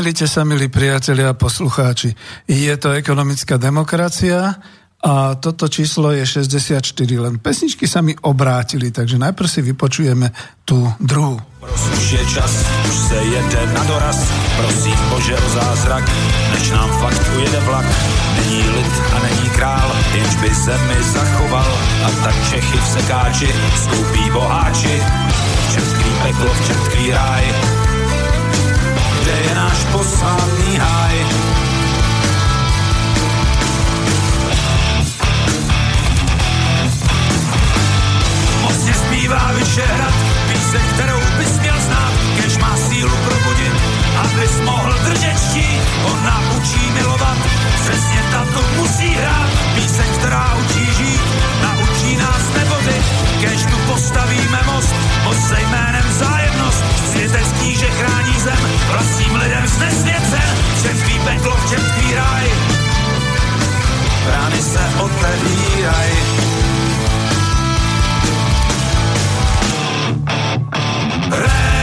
Nemilite sa, milí priatelia a poslucháči. Je to ekonomická demokracia a toto číslo je 64. Len pesničky sa mi obrátili, takže najprv si vypočujeme tú druhú. Už je čas, už se jede na doraz, prosím Bože o zázrak, než nám fakt ujede vlak. Není lid a není král, jenž by zemi zachoval, a tak Čechy v sekáči skoupí boháči. Tkví peklo, tkví ráj, náš posledný háj. Mocně zpívá Vyšehrad, píseň, kterou bys měl znát, kež má sílu probudit, abys mohl držet štít, on naučí milovat, přesně tato musí hrát, píseň, která učí žít, nás nebodit, kež tu postavíme most, most se jménem vzájemnost, světec kníže chrání zem, vlastním lidem znesvěcen, v čem tkví peklo, v čem tkví ráj, brány se otevíraj. Republika,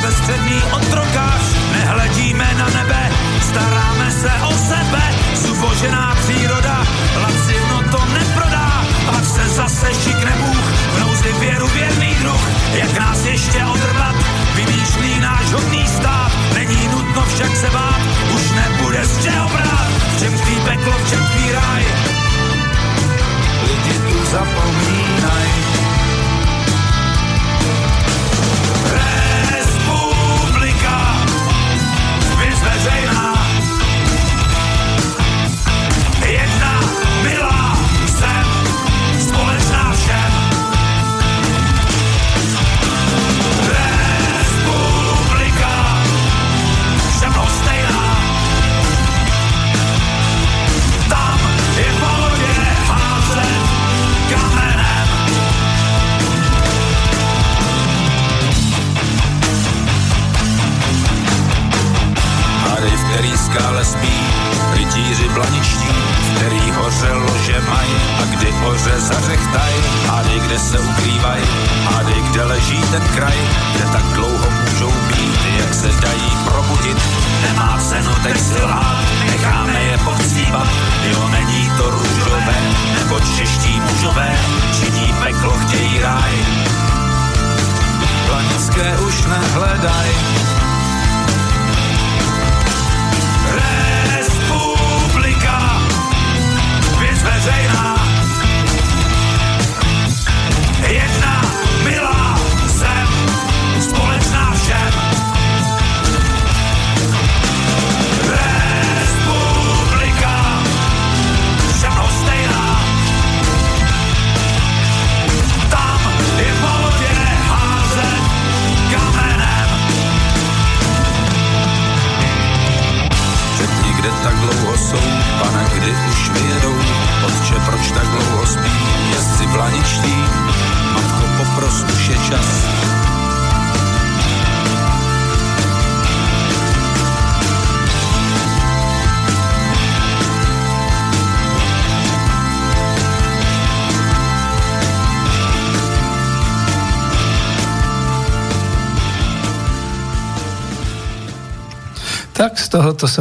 sebestředný otrokář, nehledíme na nebe, staráme se o sebe, zubožená příroda, lacivno to neprodá, pak se zase šikne Bůh, v nouzi věru věrný druh, jak nás ještě odrvat, vymýšlí náš hodný stát, není nutno však se bát, už nebude z čeho brát, v čem tkví peklo, v čem tkví ráj, lidi tu zapomínají.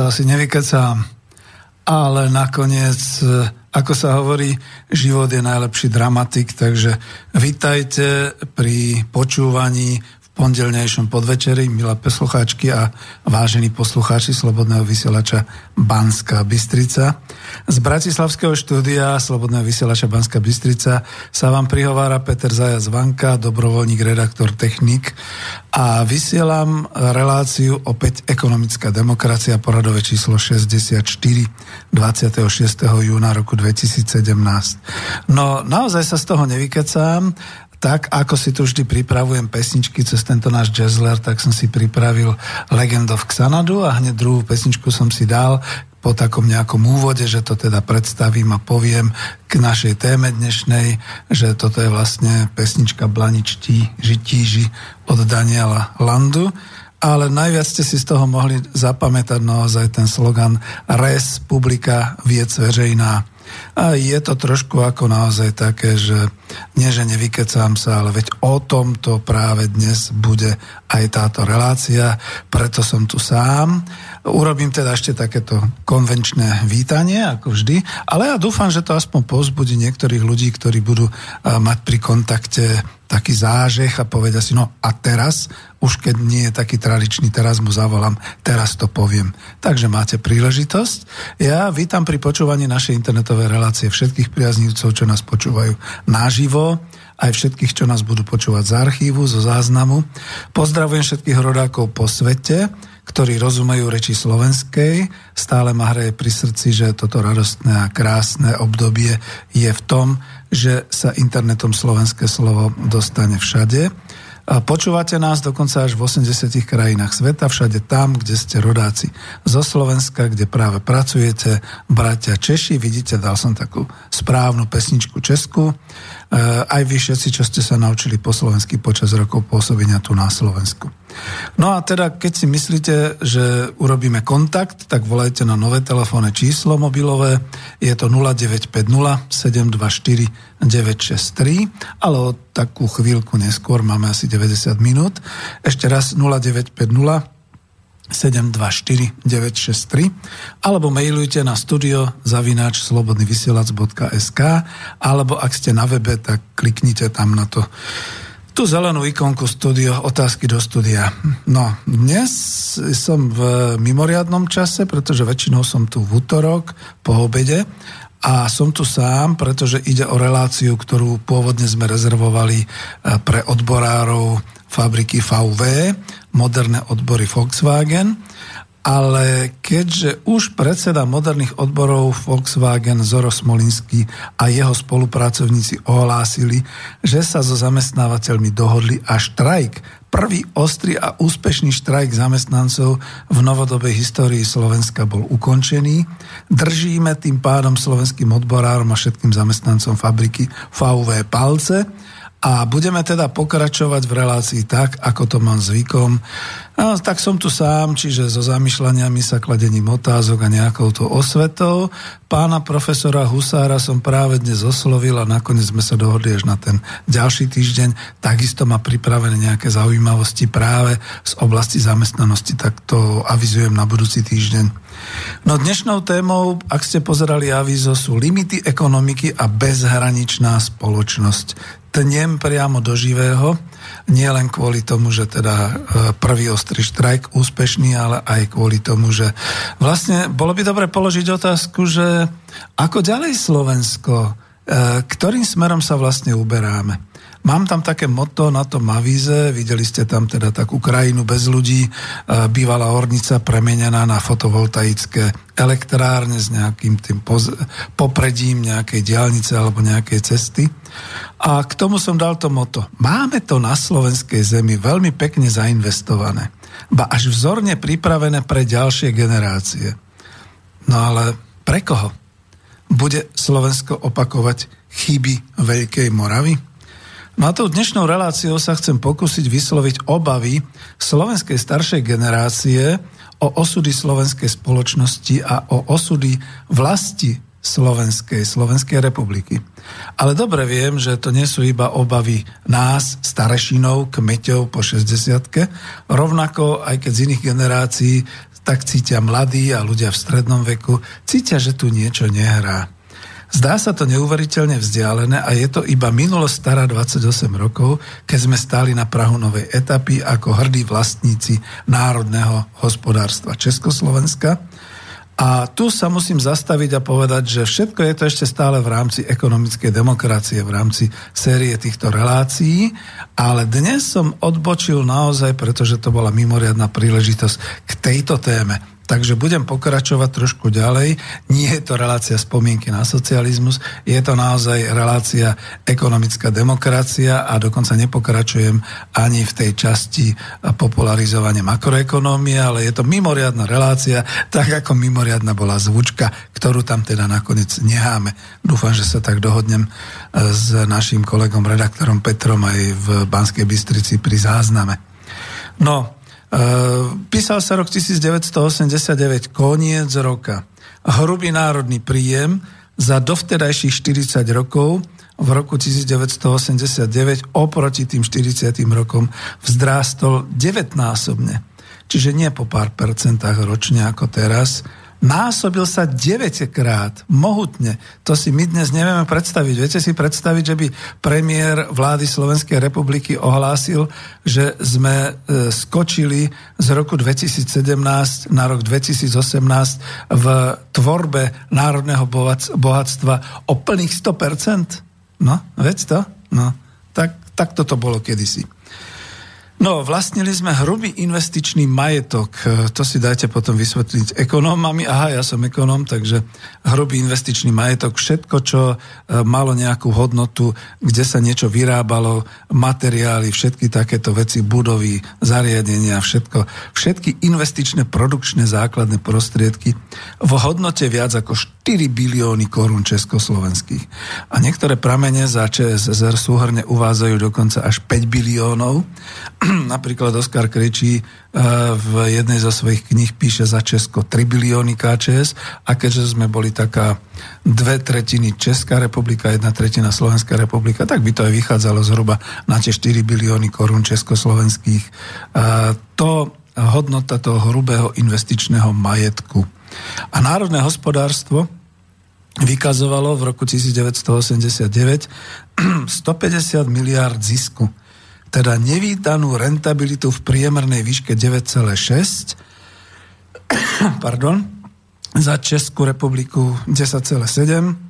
Asi nevykecám. Ale nakoniec, e, ako sa hovorí, život je najlepší dramatik, takže vitajte pri počúvaní v pondelnejšom podvečeri, milé poslucháčky a vážení poslucháči Slobodného vysielača Banská Bystrica. Z Bratislavského štúdia Slobodného vysielača Banská Bystrica sa vám prihovára Peter Zajac Vanka, dobrovoľník, redaktor, technik a vysielam reláciu opäť ekonomická demokracia, poradové číslo 64, 26. júna roku 2017. No naozaj sa z toho nevykecám, tak ako si tu vždy pripravujem pesničky cez tento náš jazzler, tak som si pripravil Legend of Xanadu a hneď druhú pesničku som si dal po takom nejakom úvode, že to teda predstavím a poviem k našej téme dnešnej, že toto je vlastne pesnička Blaničtí, Žitíži od Daniela Landu ale najviac ste si z toho mohli zapamätať naozaj ten slogan Res publika viec veřejná. A je to trošku ako naozaj také, že nie, že nevykecám sa, ale veď o tomto práve dnes bude aj táto relácia, preto som tu sám. Urobím teda ešte takéto konvenčné vítanie, ako vždy, ale ja dúfam, že to aspoň pozbudí niektorých ľudí, ktorí budú mať pri kontakte taký zážeh a povedia si, no a teraz, už keď nie je taký tradičný, teraz mu zavolám, teraz to poviem. Takže máte príležitosť. Ja vítam pri počúvaní našej internetovej relácie všetkých priaznívcov, čo nás počúvajú naživo, aj všetkých, čo nás budú počúvať z archívu, zo záznamu. Pozdravujem všetkých rodákov po svete, ktorí rozumejú reči slovenskej. Stále ma hraje pri srdci, že toto radostné a krásne obdobie je v tom, že sa internetom slovenské slovo dostane všade. A počúvate nás dokonca až v 80 krajinách sveta, všade tam, kde ste rodáci zo Slovenska, kde práve pracujete, bratia Češi. Vidíte, dal som takú správnu pesničku Česku. Eh, aj vy všetci, čo ste sa naučili po slovensky počas rokov pôsobenia tu na Slovensku. No a teda, keď si myslíte, že urobíme kontakt, tak volajte na nové telefónne číslo mobilové, je to 0950 724 963, ale o takú chvíľku neskôr, máme asi 90 minút. Ešte raz 0950 724 963 alebo mailujte na studio zavináč slobodnyvysielac.sk alebo ak ste na webe, tak kliknite tam na to tú zelenú ikonku studio, otázky do studia. No, dnes som v mimoriadnom čase, pretože väčšinou som tu v útorok po obede a som tu sám, pretože ide o reláciu, ktorú pôvodne sme rezervovali eh, pre odborárov fabriky VW, moderné odbory Volkswagen, ale keďže už predseda moderných odborov Volkswagen Zoro Smolinský a jeho spolupracovníci ohlásili, že sa so zamestnávateľmi dohodli a štrajk, prvý ostrý a úspešný štrajk zamestnancov v novodobej histórii Slovenska bol ukončený. Držíme tým pádom slovenským odborárom a všetkým zamestnancom fabriky VW palce a budeme teda pokračovať v relácii tak, ako to mám zvykom. No, tak som tu sám, čiže so zamýšľaniami sa kladením otázok a nejakou to osvetou. Pána profesora Husára som práve dnes oslovil a nakoniec sme sa dohodli až na ten ďalší týždeň. Takisto má pripravené nejaké zaujímavosti práve z oblasti zamestnanosti, tak to avizujem na budúci týždeň. No dnešnou témou, ak ste pozerali avizo, sú limity ekonomiky a bezhraničná spoločnosť tnem priamo do živého, nie len kvôli tomu, že teda e, prvý ostrý štrajk úspešný, ale aj kvôli tomu, že vlastne bolo by dobre položiť otázku, že ako ďalej Slovensko, e, ktorým smerom sa vlastne uberáme. Mám tam také moto na tom avíze, videli ste tam teda takú krajinu bez ľudí, e, bývalá ornica premenená na fotovoltaické elektrárne s nejakým tým poz- popredím nejakej diálnice alebo nejakej cesty. A k tomu som dal to moto. Máme to na slovenskej zemi veľmi pekne zainvestované. Ba až vzorne pripravené pre ďalšie generácie. No ale pre koho? Bude Slovensko opakovať chyby Veľkej Moravy? Na tou dnešnou reláciou sa chcem pokúsiť vysloviť obavy slovenskej staršej generácie o osudy slovenskej spoločnosti a o osudy vlasti Slovenskej, Slovenskej republiky. Ale dobre viem, že to nie sú iba obavy nás, starešinov, kmeťov po 60 rovnako aj keď z iných generácií tak cítia mladí a ľudia v strednom veku, cítia, že tu niečo nehrá. Zdá sa to neuveriteľne vzdialené a je to iba minulosť stará 28 rokov, keď sme stáli na Prahu novej etapy ako hrdí vlastníci národného hospodárstva Československa. A tu sa musím zastaviť a povedať, že všetko je to ešte stále v rámci ekonomickej demokracie, v rámci série týchto relácií, ale dnes som odbočil naozaj, pretože to bola mimoriadná príležitosť k tejto téme Takže budem pokračovať trošku ďalej. Nie je to relácia spomienky na socializmus, je to naozaj relácia ekonomická demokracia a dokonca nepokračujem ani v tej časti popularizovania makroekonómie, ale je to mimoriadná relácia, tak ako mimoriadná bola zvučka, ktorú tam teda nakoniec necháme. Dúfam, že sa tak dohodnem e, s našim kolegom redaktorom Petrom aj v Banskej Bystrici pri zázname. No, písal sa rok 1989, koniec roka. Hrubý národný príjem za dovtedajších 40 rokov v roku 1989 oproti tým 40 rokom vzdrastol 9-násobne. Čiže nie po pár percentách ročne ako teraz, násobil sa 9 krát, mohutne. To si my dnes nevieme predstaviť. Viete si predstaviť, že by premiér vlády Slovenskej republiky ohlásil, že sme e, skočili z roku 2017 na rok 2018 v tvorbe národného bohatstva o plných 100%? No, veď to? No, tak, tak toto bolo kedysi. No, vlastnili sme hrubý investičný majetok. E, to si dajte potom vysvetliť ekonómami. Aha, ja som ekonóm, takže hrubý investičný majetok, všetko, čo e, malo nejakú hodnotu, kde sa niečo vyrábalo, materiály, všetky takéto veci, budovy, zariadenia, všetko, všetky investičné produkčné základné prostriedky v hodnote viac ako 4 bilióny korún československých. A niektoré pramene za ČSSR súhrne uvádzajú dokonca až 5 biliónov Napríklad Oskar Krečí eh, v jednej zo svojich kníh píše za Česko 3 bilióny KČS a keďže sme boli taká dve tretiny Česká republika, jedna tretina Slovenská republika, tak by to aj vychádzalo zhruba na tie 4 bilióny korún československých. Eh, to hodnota toho hrubého investičného majetku. A národné hospodárstvo vykazovalo v roku 1989 150 miliard zisku teda nevítanú rentabilitu v priemernej výške 9,6 pardon, za Českú republiku 10,7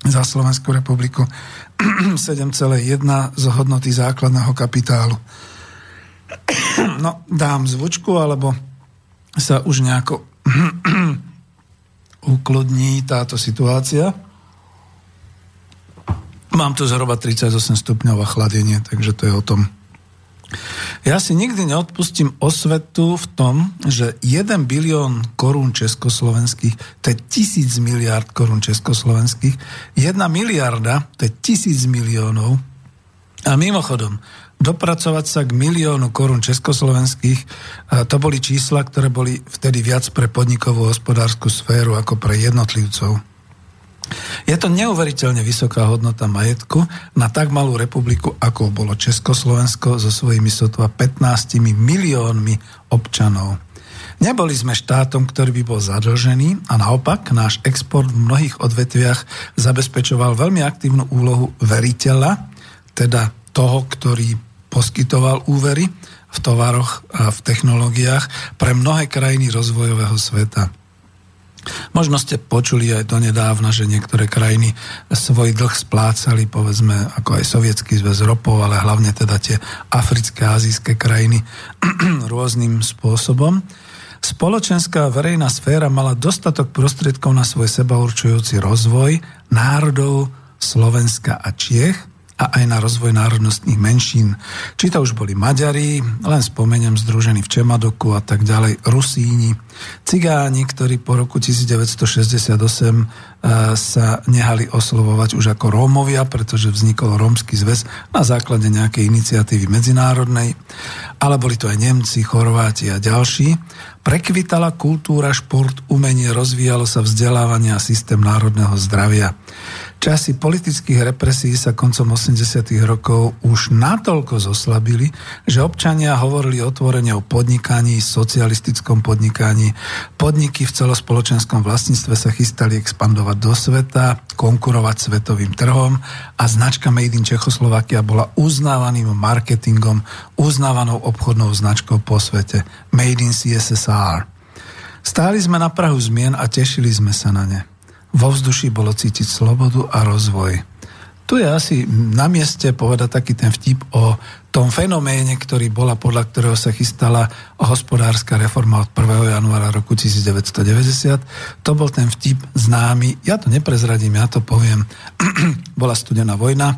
za Slovenskú republiku 7,1 z hodnoty základného kapitálu. No, dám zvučku, alebo sa už nejako ukludní táto situácia. Mám tu zhruba 38 stupňov a chladenie, takže to je o tom. Ja si nikdy neodpustím osvetu v tom, že 1 bilión korún československých, to je tisíc miliard korún československých, 1 miliarda, to je tisíc miliónov. A mimochodom, dopracovať sa k miliónu korún československých, to boli čísla, ktoré boli vtedy viac pre podnikovú hospodárskú sféru ako pre jednotlivcov. Je to neuveriteľne vysoká hodnota majetku na tak malú republiku, ako bolo Československo so svojimi sotva 15 miliónmi občanov. Neboli sme štátom, ktorý by bol zadlžený a naopak náš export v mnohých odvetviach zabezpečoval veľmi aktívnu úlohu veriteľa, teda toho, ktorý poskytoval úvery v tovaroch a v technológiách pre mnohé krajiny rozvojového sveta. Možno ste počuli aj donedávna, že niektoré krajiny svoj dlh splácali, povedzme, ako aj sovietský zväz ropov, ale hlavne teda tie africké a azijské krajiny rôznym spôsobom. Spoločenská verejná sféra mala dostatok prostriedkov na svoj sebaurčujúci rozvoj národov Slovenska a Čiech a aj na rozvoj národnostných menšín. Či to už boli Maďari, len spomeniem združení v Čemadoku a tak ďalej, Rusíni, Cigáni, ktorí po roku 1968 eh, sa nehali oslovovať už ako Rómovia, pretože vznikol Rómsky zväz na základe nejakej iniciatívy medzinárodnej, ale boli to aj Nemci, Chorváti a ďalší. Prekvitala kultúra, šport, umenie, rozvíjalo sa vzdelávanie a systém národného zdravia. Časy politických represí sa koncom 80. rokov už natoľko zoslabili, že občania hovorili otvorene o podnikaní, socialistickom podnikaní. Podniky v celospoločenskom vlastníctve sa chystali expandovať do sveta, konkurovať svetovým trhom a značka Made in Čechoslovakia bola uznávaným marketingom, uznávanou obchodnou značkou po svete. Made in CSSR. Stáli sme na Prahu zmien a tešili sme sa na ne. Vo vzduši bolo cítiť slobodu a rozvoj. Tu je asi na mieste povedať taký ten vtip o tom fenoméne, ktorý bola, podľa ktorého sa chystala hospodárska reforma od 1. januára roku 1990. To bol ten vtip známy. Ja to neprezradím, ja to poviem. bola studená vojna.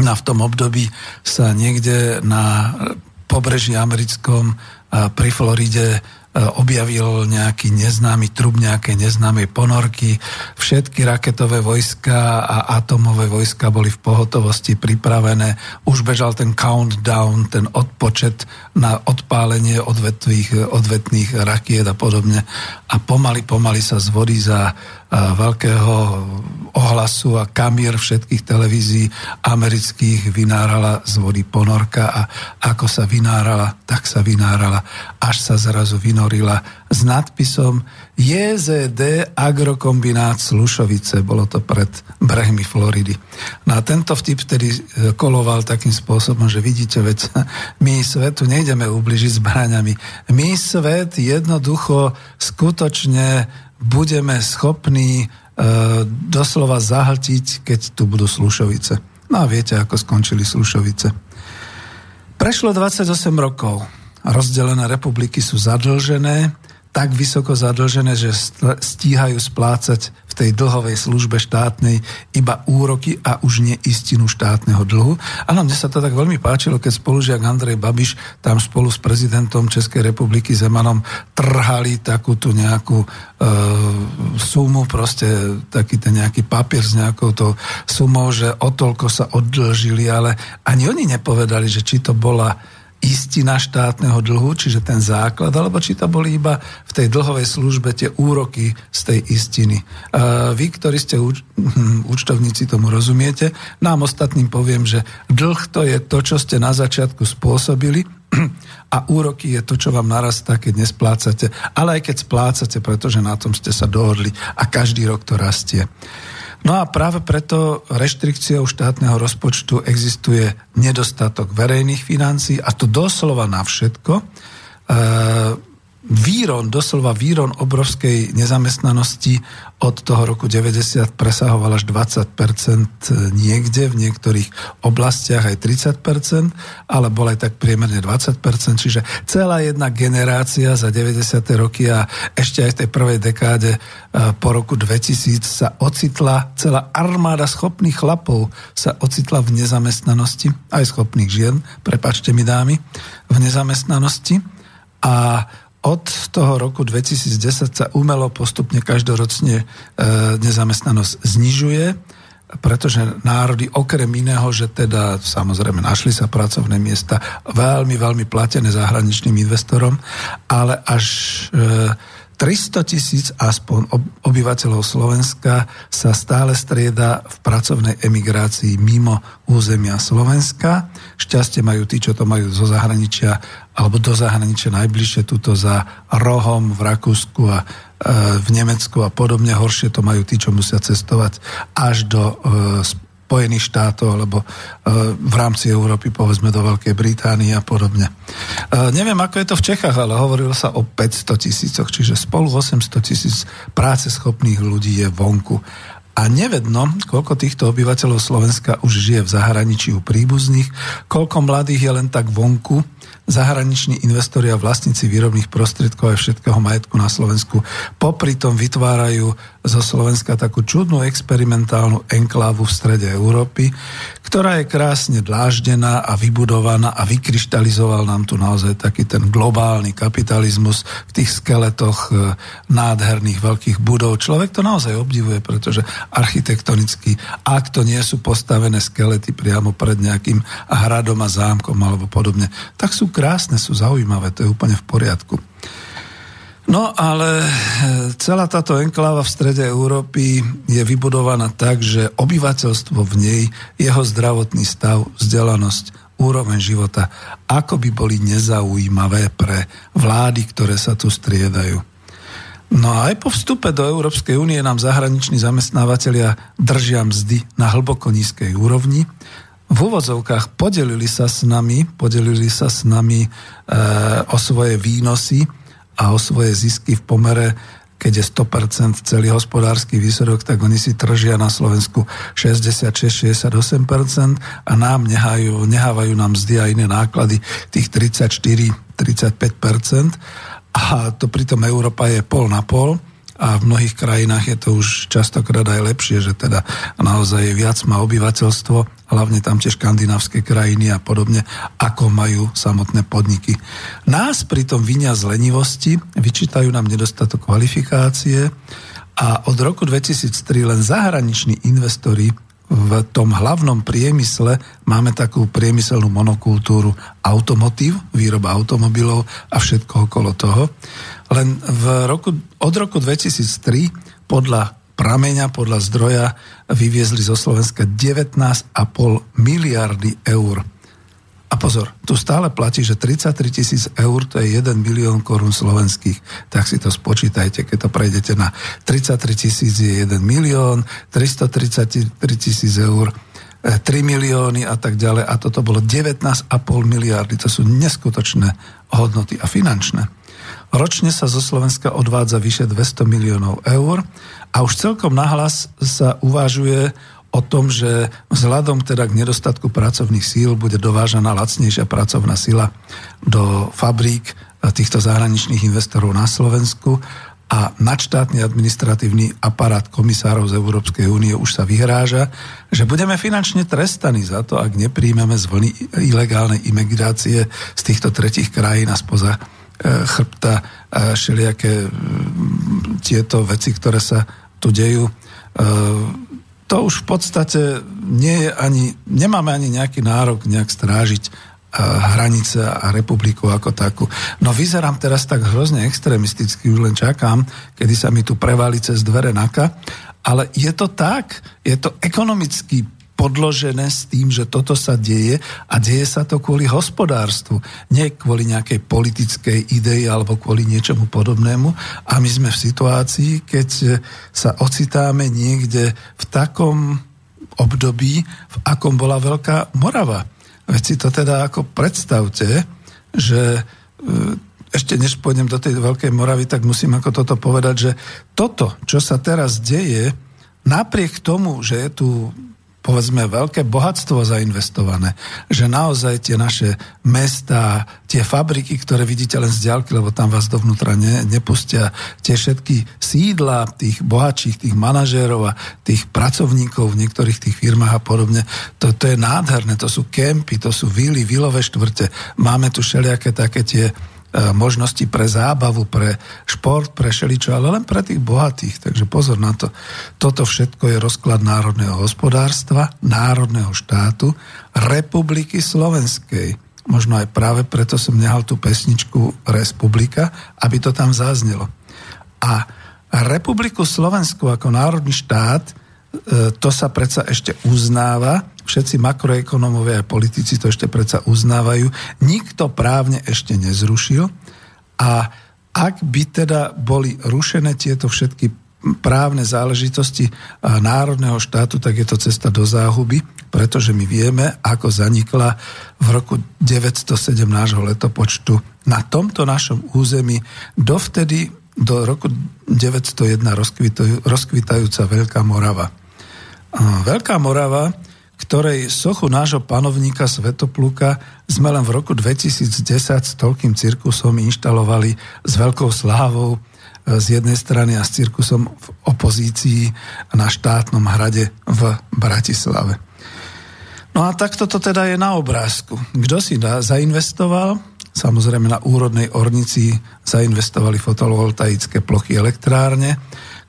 Na v tom období sa niekde na pobreží americkom pri Floride objavil nejaký neznámy trub nejaké neznámej ponorky. Všetky raketové vojska a atomové vojska boli v pohotovosti pripravené. Už bežal ten countdown, ten odpočet na odpálenie odvetvých, odvetných rakiet a podobne. A pomaly, pomaly sa z vody za veľkého ohlasu a kamír všetkých televízií amerických vynárala z vody ponorka a ako sa vynárala, tak sa vynárala, až sa zrazu vynorila s nadpisom JZD Agrokombinát Slušovice. Bolo to pred brehmi Floridy. No a tento vtip vtedy e, koloval takým spôsobom, že vidíte, veď my svetu nejdeme ubližiť zbraňami. My svet jednoducho skutočne budeme schopní e, doslova zahltiť, keď tu budú Slušovice. No a viete, ako skončili Slušovice. Prešlo 28 rokov. Rozdelené republiky sú zadlžené, tak vysoko zadlžené, že stíhajú splácať v tej dlhovej službe štátnej iba úroky a už nie istinu štátneho dlhu. Áno, mne sa to tak veľmi páčilo, keď spolužiak Andrej Babiš tam spolu s prezidentom Českej republiky Zemanom trhali takú tú nejakú e, sumu, proste taký ten nejaký papier s nejakou to sumou, že o toľko sa oddlžili, ale ani oni nepovedali, že či to bola istina štátneho dlhu, čiže ten základ, alebo či to boli iba v tej dlhovej službe tie úroky z tej istiny. Vy, ktorí ste úč- účtovníci, tomu rozumiete. Nám ostatným poviem, že dlh to je to, čo ste na začiatku spôsobili a úroky je to, čo vám narastá, keď nesplácate, ale aj keď splácate, pretože na tom ste sa dohodli a každý rok to rastie. No a práve preto reštrikciou štátneho rozpočtu existuje nedostatok verejných financií a to doslova na všetko. E, výron, doslova výron obrovskej nezamestnanosti od toho roku 90 presahoval až 20% niekde, v niektorých oblastiach aj 30%, ale bol aj tak priemerne 20%, čiže celá jedna generácia za 90. roky a ešte aj v tej prvej dekáde eh, po roku 2000 sa ocitla, celá armáda schopných chlapov sa ocitla v nezamestnanosti, aj schopných žien, prepačte mi dámy, v nezamestnanosti a od toho roku 2010 sa umelo postupne každoročne e, nezamestnanosť znižuje, pretože národy okrem iného, že teda samozrejme našli sa pracovné miesta veľmi, veľmi platené zahraničným investorom, ale až e, 300 tisíc aspoň obyvateľov Slovenska sa stále strieda v pracovnej emigrácii mimo územia Slovenska. Šťastie majú tí, čo to majú zo zahraničia alebo do zahraničia najbližšie, tuto za rohom v Rakúsku a e, v Nemecku a podobne. Horšie to majú tí, čo musia cestovať až do e, Spojených štátov alebo e, v rámci Európy, povedzme do Veľkej Británie a podobne. Neviem, ako je to v Čechách, ale hovorilo sa o 500 tisícoch, čiže spolu 800 tisíc práce schopných ľudí je vonku. A nevedno, koľko týchto obyvateľov Slovenska už žije v zahraničí u príbuzných, koľko mladých je len tak vonku, zahraniční investori a vlastníci výrobných prostriedkov a všetkého majetku na Slovensku popri tom vytvárajú zo Slovenska takú čudnú experimentálnu enklávu v strede Európy, ktorá je krásne dláždená a vybudovaná a vykryštalizoval nám tu naozaj taký ten globálny kapitalizmus v tých skeletoch e, nádherných veľkých budov. Človek to naozaj obdivuje, pretože architektonicky, ak to nie sú postavené skelety priamo pred nejakým hradom a zámkom alebo podobne, tak sú krásne, sú zaujímavé, to je úplne v poriadku. No ale e, celá táto enkláva v strede Európy je vybudovaná tak, že obyvateľstvo v nej, jeho zdravotný stav, vzdelanosť, úroveň života, ako by boli nezaujímavé pre vlády, ktoré sa tu striedajú. No a aj po vstupe do Európskej únie nám zahraniční zamestnávateľia držia mzdy na hlboko nízkej úrovni. V úvodzovkách podelili sa s nami, podelili sa s nami e, o svoje výnosy, a o svoje zisky v pomere keď je 100% celý hospodársky výsledok, tak oni si tržia na Slovensku 66-68% a nám nehajú, nehávajú nám mzdy a iné náklady tých 34-35%. A to pritom Európa je pol na pol a v mnohých krajinách je to už častokrát aj lepšie, že teda naozaj viac má obyvateľstvo, hlavne tam tie škandinávské krajiny a podobne, ako majú samotné podniky. Nás pritom vinia z lenivosti, vyčítajú nám nedostatok kvalifikácie a od roku 2003 len zahraniční investori v tom hlavnom priemysle máme takú priemyselnú monokultúru automotív, výroba automobilov a všetko okolo toho. Len v roku, od roku 2003 podľa prameňa, podľa zdroja vyviezli zo Slovenska 19,5 miliardy eur. A pozor, tu stále platí, že 33 tisíc eur to je 1 milión korún slovenských. Tak si to spočítajte, keď to prejdete na 33 tisíc je 1 milión, 333 tisíc eur 3 e, milióny a tak ďalej. A toto bolo 19,5 miliardy. To sú neskutočné hodnoty a finančné. Ročne sa zo Slovenska odvádza vyše 200 miliónov eur a už celkom nahlas sa uvažuje o tom, že vzhľadom teda k nedostatku pracovných síl bude dovážaná lacnejšia pracovná sila do fabrík týchto zahraničných investorov na Slovensku a nadštátny administratívny aparát komisárov z Európskej únie už sa vyhráža, že budeme finančne trestaní za to, ak nepríjmeme z vlny ilegálnej imigrácie z týchto tretich krajín a spoza E, chrbta a všelijaké tieto veci, ktoré sa tu dejú. E, to už v podstate nie je ani, nemáme ani nejaký nárok nejak strážiť e, hranice a republiku ako takú. No vyzerám teraz tak hrozne extrémisticky, už len čakám, kedy sa mi tu prevalí cez dvere naka, ale je to tak, je to ekonomický podložené s tým, že toto sa deje a deje sa to kvôli hospodárstvu, nie kvôli nejakej politickej idei alebo kvôli niečomu podobnému. A my sme v situácii, keď sa ocitáme niekde v takom období, v akom bola Veľká Morava. Veď si to teda ako predstavte, že e, ešte než pôjdem do tej Veľkej Moravy, tak musím ako toto povedať, že toto, čo sa teraz deje, napriek tomu, že je tu povedzme veľké bohatstvo zainvestované, že naozaj tie naše mesta, tie fabriky, ktoré vidíte len z ďalky, lebo tam vás dovnútra ne, nepustia, tie všetky sídla tých bohatších, tých manažérov a tých pracovníkov v niektorých tých firmách a podobne, to, to je nádherné, to sú kempy, to sú vily, vilové štvrte, máme tu všelijaké také tie možnosti pre zábavu, pre šport, pre šeličo, ale len pre tých bohatých. Takže pozor na to. Toto všetko je rozklad národného hospodárstva, národného štátu, republiky slovenskej. Možno aj práve preto som nehal tú pesničku Republika, aby to tam zaznelo. A republiku Slovensku ako národný štát E, to sa predsa ešte uznáva, všetci makroekonomovia a politici to ešte predsa uznávajú, nikto právne ešte nezrušil. A ak by teda boli rušené tieto všetky právne záležitosti národného štátu, tak je to cesta do záhuby, pretože my vieme, ako zanikla v roku 907 nášho letopočtu na tomto našom území. Dovtedy do roku 901 rozkvitajúca Veľká Morava. Veľká Morava, ktorej sochu nášho panovníka Svetopluka sme len v roku 2010 s toľkým cirkusom inštalovali s veľkou slávou e, z jednej strany a s cirkusom v opozícii na štátnom hrade v Bratislave. No a takto to teda je na obrázku. Kto si da, zainvestoval? Samozrejme na úrodnej ornici zainvestovali fotovoltaické plochy elektrárne,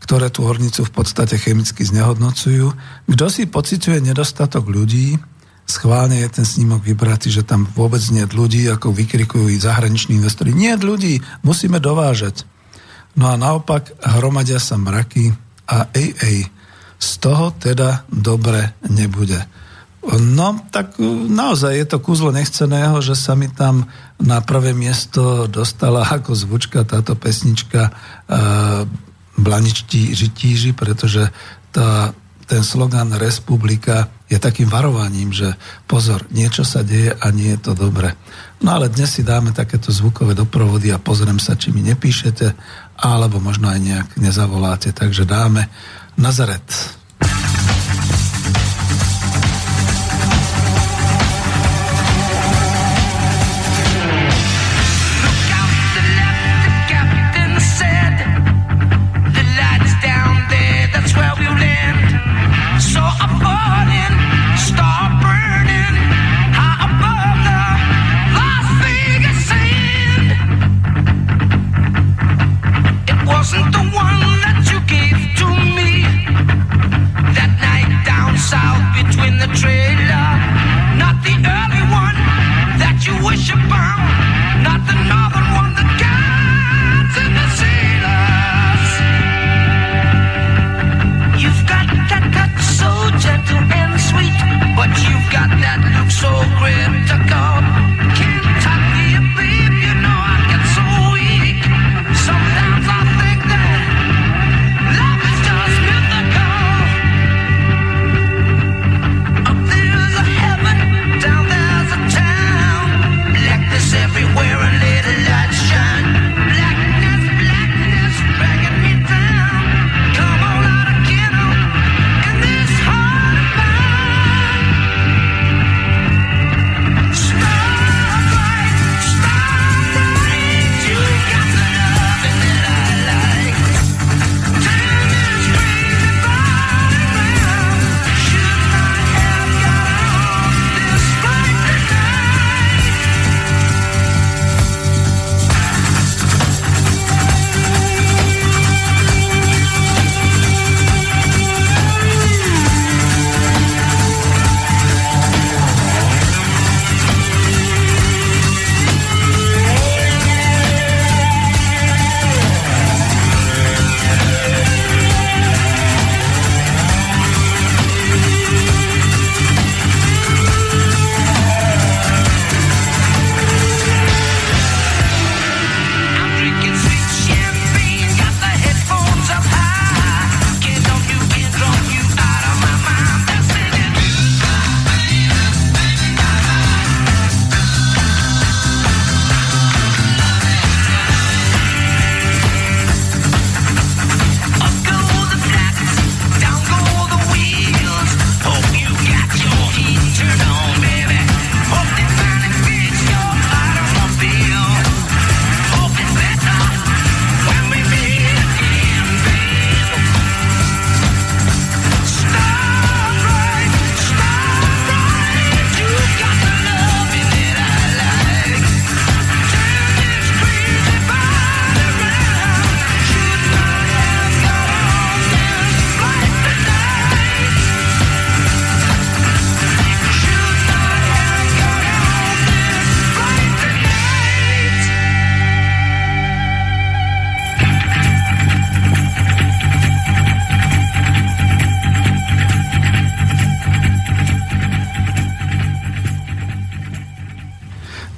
ktoré tú hornicu v podstate chemicky znehodnocujú. Kto si pociťuje nedostatok ľudí, schválne je ten snímok vybratý, že tam vôbec nie je ľudí, ako vykrikujú i zahraniční investori. Nie je ľudí, musíme dovážať. No a naopak hromadia sa mraky a ej, ej, z toho teda dobre nebude. No, tak naozaj je to kúzlo nechceného, že sa mi tam na prvé miesto dostala ako zvučka táto pesnička uh, blaničtí žitíži, pretože tá, ten slogan Republika je takým varovaním, že pozor, niečo sa deje a nie je to dobre. No ale dnes si dáme takéto zvukové doprovody a pozriem sa, či mi nepíšete, alebo možno aj nejak nezavoláte. Takže dáme Nazaret. out between the trailer. Not the early one that you wish upon, not the northern one, the gods and the sailors. You've got that touch so gentle and sweet, but you've got that look so critical.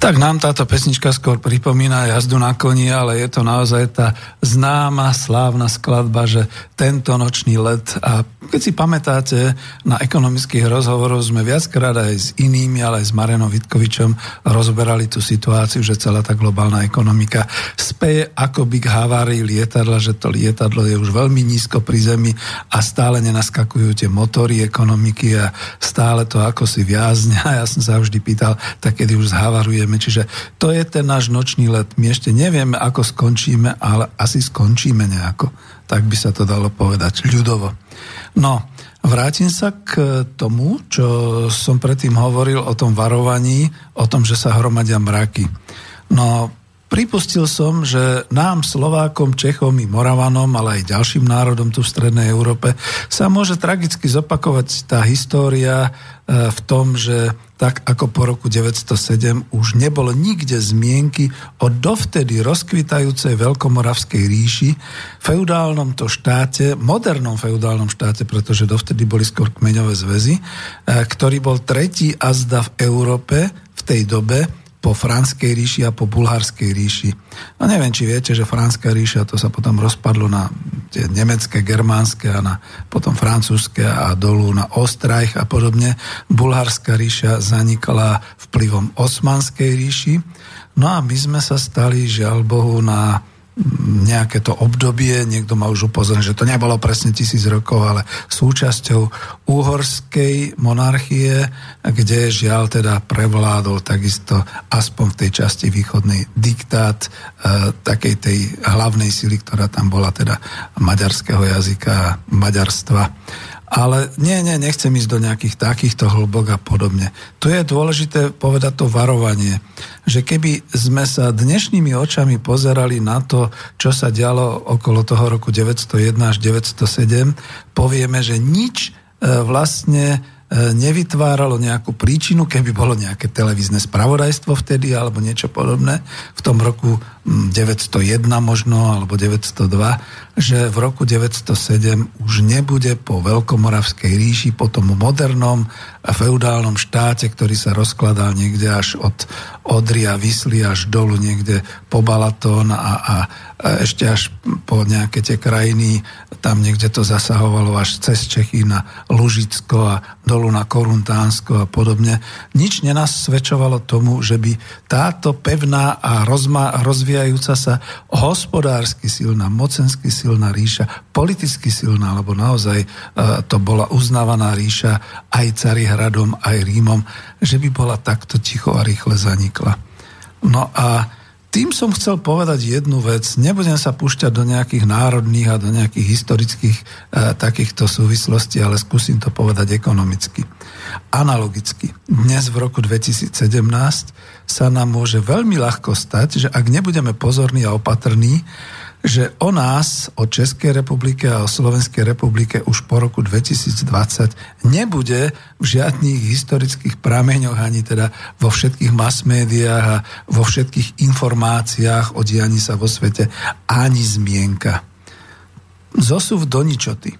Tak nám táto pesnička skôr pripomína jazdu na koni, ale je to naozaj tá známa, slávna skladba, že tento nočný let a keď si pamätáte, na ekonomických rozhovoroch sme viackrát aj s inými, ale aj s Marenom Vitkovičom rozoberali tú situáciu, že celá tá globálna ekonomika speje akoby k havárii lietadla, že to lietadlo je už veľmi nízko pri zemi a stále nenaskakujú tie motory ekonomiky a stále to ako si viazne. A ja som sa vždy pýtal, tak kedy už zhavarujeme skončíme. Čiže to je ten náš nočný let. My ešte nevieme, ako skončíme, ale asi skončíme nejako. Tak by sa to dalo povedať ľudovo. No, vrátim sa k tomu, čo som predtým hovoril o tom varovaní, o tom, že sa hromadia mraky. No, Pripustil som, že nám, Slovákom, Čechom i Moravanom, ale aj ďalším národom tu v Strednej Európe sa môže tragicky zopakovať tá história v tom, že tak ako po roku 907 už nebolo nikde zmienky o dovtedy rozkvitajúcej veľkomoravskej ríši, feudálnom to štáte, modernom feudálnom štáte, pretože dovtedy boli skôr kmeňové zväzy, e, ktorý bol tretí azda v Európe v tej dobe, po Franskej ríši a po Bulharskej ríši. No neviem, či viete, že Franská ríša to sa potom rozpadlo na tie nemecké, germánske a na, potom francúzske a dolu na Ostrajch a podobne. Bulharská ríša zanikla vplyvom Osmanskej ríši. No a my sme sa stali, žiaľ Bohu, na nejaké to obdobie, niekto ma už upozornil, že to nebolo presne tisíc rokov, ale súčasťou úhorskej monarchie, kde žiaľ teda prevládol takisto aspoň v tej časti východnej diktát e, takej tej hlavnej sily, ktorá tam bola teda maďarského jazyka maďarstva. Ale nie, nie, nechcem ísť do nejakých takýchto hlbok a podobne. Tu je dôležité povedať to varovanie, že keby sme sa dnešnými očami pozerali na to, čo sa dialo okolo toho roku 901 až 907, povieme, že nič e, vlastne E, nevytváralo nejakú príčinu, keby bolo nejaké televízne spravodajstvo vtedy alebo niečo podobné, v tom roku 901 možno alebo 902, že v roku 907 už nebude po Veľkomoravskej ríši, po tom modernom feudálnom štáte, ktorý sa rozkladal niekde až od Odria, Vysly až dolu niekde po Balatón a, a, a ešte až po nejaké tie krajiny tam niekde to zasahovalo až cez Čechy na Lužicko a dolu na Koruntánsko a podobne. Nič nenasvedčovalo tomu, že by táto pevná a rozma, rozvíjajúca sa hospodársky silná, mocensky silná ríša, politicky silná, lebo naozaj uh, to bola uznávaná ríša aj Carihradom, aj Rímom, že by bola takto ticho a rýchle zanikla. No a tým som chcel povedať jednu vec. Nebudem sa púšťať do nejakých národných a do nejakých historických e, takýchto súvislostí, ale skúsim to povedať ekonomicky. Analogicky. Dnes v roku 2017 sa nám môže veľmi ľahko stať, že ak nebudeme pozorní a opatrní, že o nás, o Českej republike a o Slovenskej republike už po roku 2020 nebude v žiadnych historických prameňoch ani teda vo všetkých mass médiách a vo všetkých informáciách o dianí sa vo svete ani zmienka. Zosúv do ničoty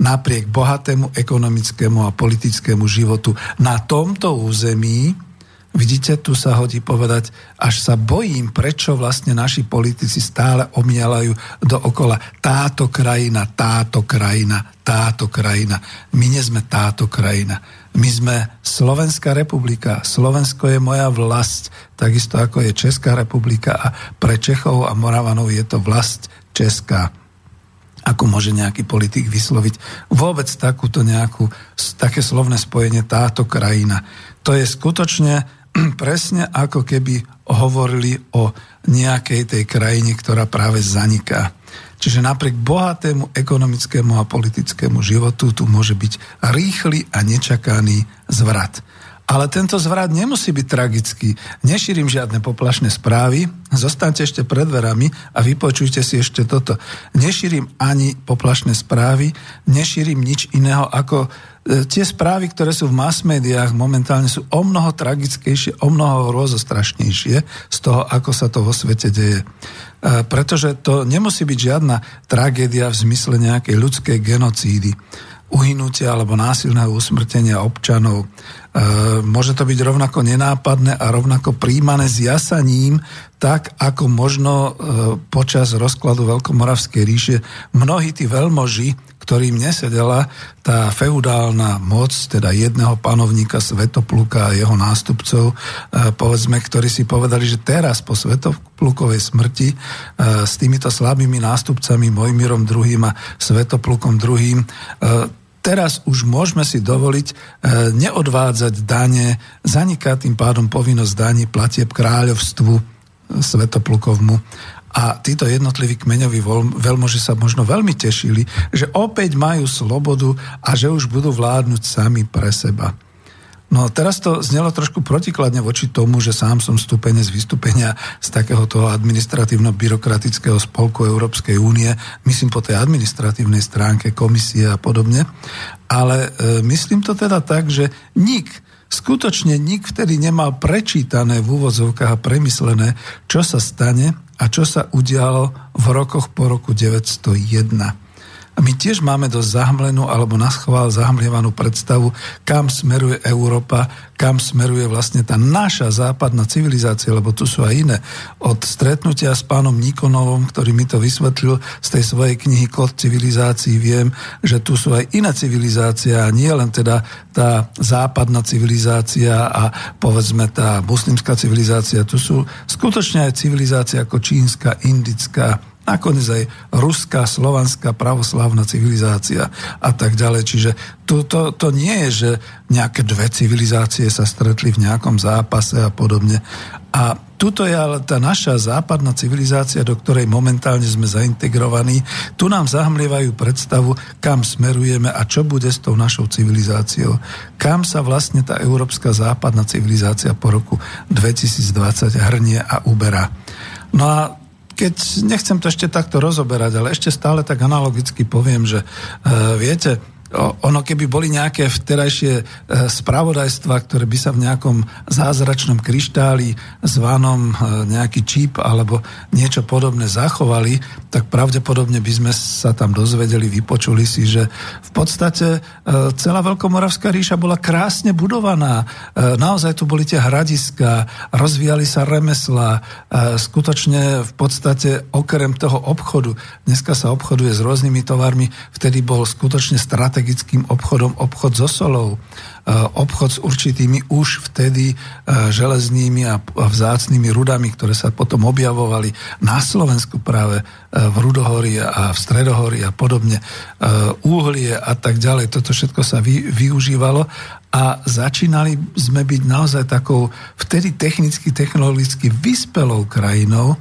napriek bohatému ekonomickému a politickému životu na tomto území Vidíte, tu sa hodí povedať, až sa bojím, prečo vlastne naši politici stále omielajú dookola táto krajina, táto krajina, táto krajina. My nie sme táto krajina. My sme Slovenská republika. Slovensko je moja vlast, takisto ako je Česká republika a pre Čechov a Moravanov je to vlast Česká ako môže nejaký politik vysloviť vôbec takúto nejakú, také slovné spojenie táto krajina. To je skutočne presne ako keby hovorili o nejakej tej krajine, ktorá práve zaniká. Čiže napriek bohatému ekonomickému a politickému životu tu môže byť rýchly a nečakaný zvrat. Ale tento zvrat nemusí byť tragický. Nešírim žiadne poplašné správy, zostaňte ešte pred dverami a vypočujte si ešte toto. Nešírim ani poplašné správy, nešírim nič iného ako e, tie správy, ktoré sú v mass médiách momentálne sú o mnoho tragickejšie, o mnoho rozostrašnejšie z toho, ako sa to vo svete deje. E, pretože to nemusí byť žiadna tragédia v zmysle nejakej ľudskej genocídy uhynutia alebo násilného usmrtenia občanov. E, môže to byť rovnako nenápadné a rovnako príjmané s jasaním, tak ako možno e, počas rozkladu Veľkomoravskej ríše mnohí tí veľmoži, ktorým nesedela tá feudálna moc, teda jedného panovníka Svetopluka a jeho nástupcov, e, povedzme, ktorí si povedali, že teraz po Svetoplukovej smrti e, s týmito slabými nástupcami Mojmirom II a Svetoplukom II teraz už môžeme si dovoliť e, neodvádzať dane, zaniká tým pádom povinnosť daní platieb kráľovstvu e, Svetoplukovmu. A títo jednotliví kmeňoví veľmoži sa možno veľmi tešili, že opäť majú slobodu a že už budú vládnuť sami pre seba. No teraz to znelo trošku protikladne voči tomu, že sám som stúpenie z vystúpenia z takéhoto administratívno-byrokratického spolku Európskej únie, myslím po tej administratívnej stránke komisie a podobne. Ale e, myslím to teda tak, že nik, skutočne nik vtedy nemal prečítané v úvozovkách a premyslené, čo sa stane a čo sa udialo v rokoch po roku 901. my tiež máme dosť zahmlenú alebo na schvál zahmlievanú predstavu, kam smeruje Európa, kam smeruje vlastne tá naša západná civilizácia, lebo tu sú aj iné. Od stretnutia s pánom Nikonovom, ktorý mi to vysvetlil z tej svojej knihy Kod civilizácií, viem, že tu sú aj iná civilizácia, nie len teda tá západná civilizácia a povedzme tá muslimská civilizácia. Tu sú skutočne aj civilizácia ako čínska, indická, nakoniec aj ruská, slovanská, pravoslávna civilizácia a tak ďalej. Čiže to, to, to nie je, že nejaké dve civilizácie sa stretli v nejakom zápase a podobne. A tuto je ale tá naša západná civilizácia, do ktorej momentálne sme zaintegrovaní. Tu nám zahmlievajú predstavu, kam smerujeme a čo bude s tou našou civilizáciou. Kam sa vlastne tá európska západná civilizácia po roku 2020 hrnie a uberá. No a keď nechcem to ešte takto rozoberať, ale ešte stále tak analogicky poviem, že uh, viete, ono keby boli nejaké vterajšie e, spravodajstva, ktoré by sa v nejakom zázračnom kryštáli zvanom e, nejaký čip alebo niečo podobné zachovali, tak pravdepodobne by sme sa tam dozvedeli, vypočuli si, že v podstate e, celá Veľkomoravská ríša bola krásne budovaná. Naozaj tu boli tie hradiska, rozvíjali sa remesla, skutočne v podstate okrem toho obchodu, dneska sa obchoduje s rôznymi tovarmi, vtedy bol skutočne strategický strategickým obchodom obchod so solou, e, obchod s určitými už vtedy e, železnými a vzácnými rudami, ktoré sa potom objavovali na Slovensku práve e, v Rudohorí a v Stredohorí a podobne, úhlie a tak ďalej. Toto všetko sa vy, využívalo a začínali sme byť naozaj takou vtedy technicky, technologicky vyspelou krajinou,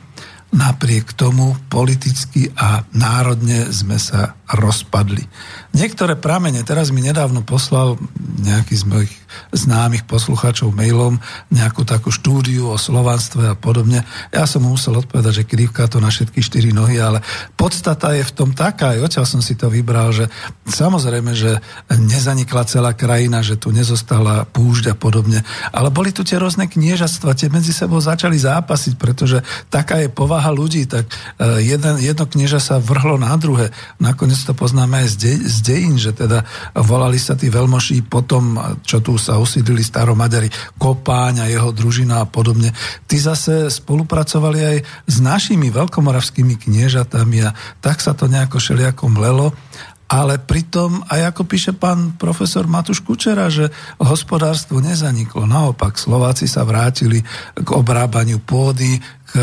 napriek tomu politicky a národne sme sa rozpadli. Niektoré pramene, teraz mi nedávno poslal nejaký z mojich známych poslucháčov mailom nejakú takú štúdiu o slovanstve a podobne. Ja som mu musel odpovedať, že krivka to na všetky štyri nohy, ale podstata je v tom taká, aj odtiaľ som si to vybral, že samozrejme, že nezanikla celá krajina, že tu nezostala púšť a podobne, ale boli tu tie rôzne kniežastva, tie medzi sebou začali zápasiť, pretože taká je povaha ľudí, tak e, jeden, jedno knieža sa vrhlo na druhé. Nakoniec to poznáme aj z, de, z dejín, že teda volali sa tí veľmoší potom, čo tu sa usídlili staromaďari, Kopáň a jeho družina a podobne. Tí zase spolupracovali aj s našimi veľkomoravskými kniežatami a tak sa to nejako šeliako mlelo. Ale pritom, aj ako píše pán profesor Matuš Kučera, že hospodárstvo nezaniklo. Naopak, Slováci sa vrátili k obrábaniu pôdy, k e,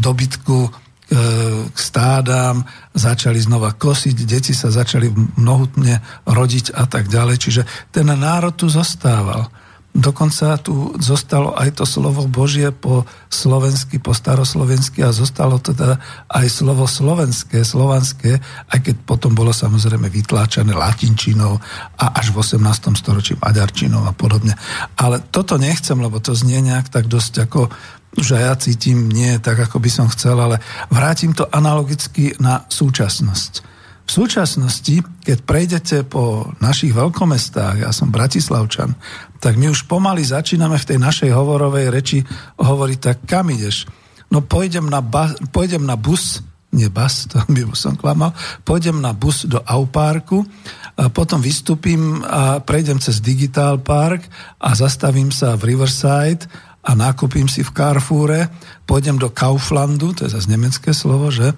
dobytku, k stádám, začali znova kosiť, deti sa začali mnohutne rodiť a tak ďalej. Čiže ten národ tu zostával. Dokonca tu zostalo aj to slovo Božie po slovensky, po staroslovensky a zostalo teda aj slovo slovenské, slovanské, aj keď potom bolo samozrejme vytláčané latinčinou a až v 18. storočí maďarčinou a podobne. Ale toto nechcem, lebo to znie nejak tak dosť ako že ja cítim nie tak, ako by som chcel, ale vrátim to analogicky na súčasnosť. V súčasnosti, keď prejdete po našich veľkomestách, ja som Bratislavčan, tak my už pomaly začíname v tej našej hovorovej reči hovoriť tak, kam ideš? No pôjdem na, ba- pôjdem na bus, nie bus, to by som klamal, pôjdem na bus do Auparku, a potom vystúpim a prejdem cez Digital Park a zastavím sa v Riverside a nakúpim si v Carrefoure, pôjdem do Kauflandu, to je zase nemecké slovo, že?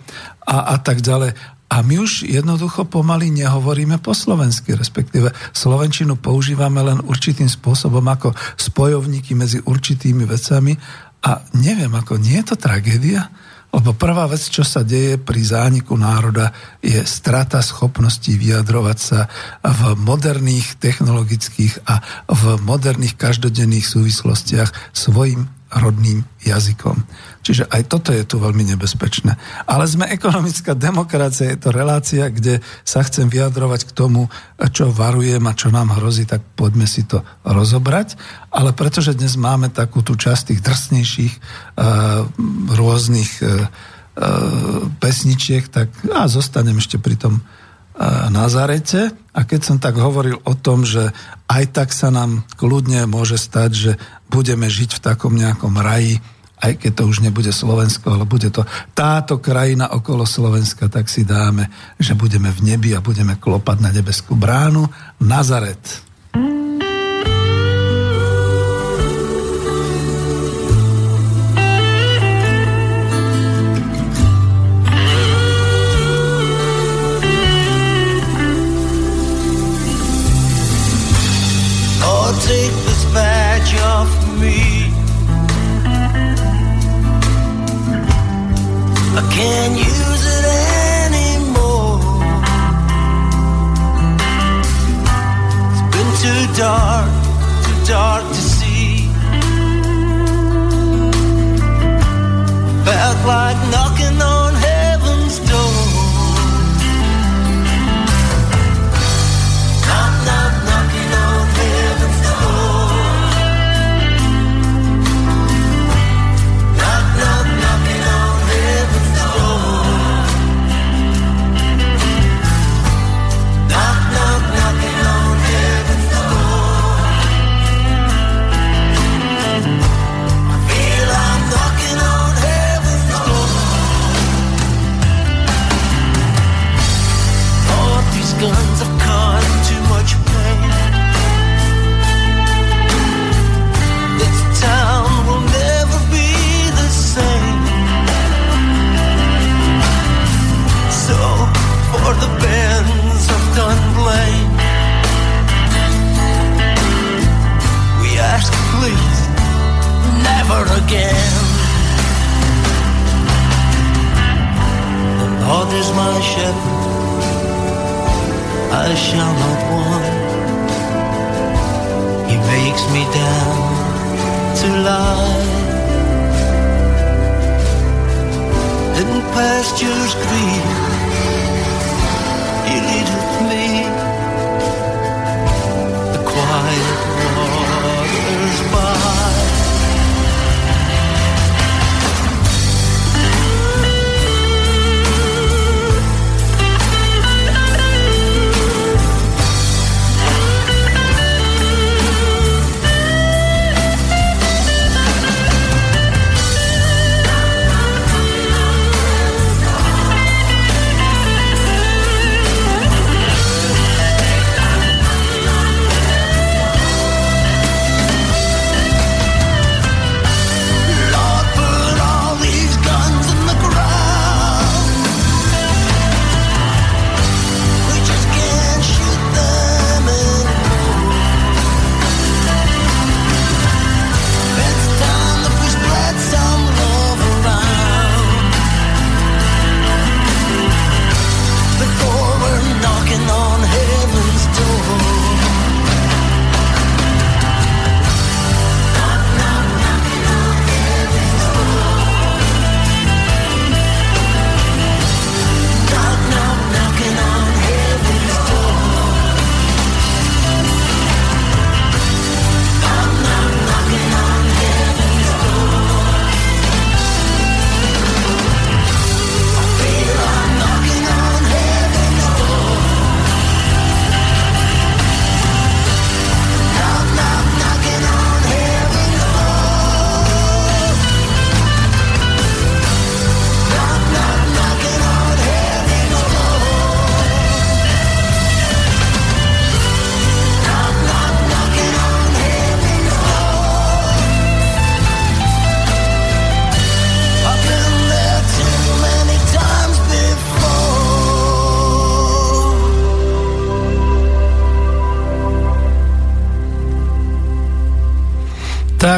A, a tak ďalej. A my už jednoducho pomaly nehovoríme po slovensky, respektíve slovenčinu používame len určitým spôsobom ako spojovníky medzi určitými vecami a neviem, ako nie je to tragédia? Lebo prvá vec, čo sa deje pri zániku národa, je strata schopností vyjadrovať sa v moderných technologických a v moderných každodenných súvislostiach svojim rodným jazykom. Čiže aj toto je tu veľmi nebezpečné. Ale sme ekonomická demokracia, je to relácia, kde sa chcem vyjadrovať k tomu, čo varujem a čo nám hrozí, tak poďme si to rozobrať. Ale pretože dnes máme takú tú časť tých drsnejších uh, rôznych uh, pesničiek, tak a zostanem ešte pri tom Nazarete a keď som tak hovoril o tom, že aj tak sa nám kľudne môže stať, že budeme žiť v takom nejakom raji aj keď to už nebude Slovensko, ale bude to táto krajina okolo Slovenska, tak si dáme, že budeme v nebi a budeme klopať na nebeskú bránu Nazaret. take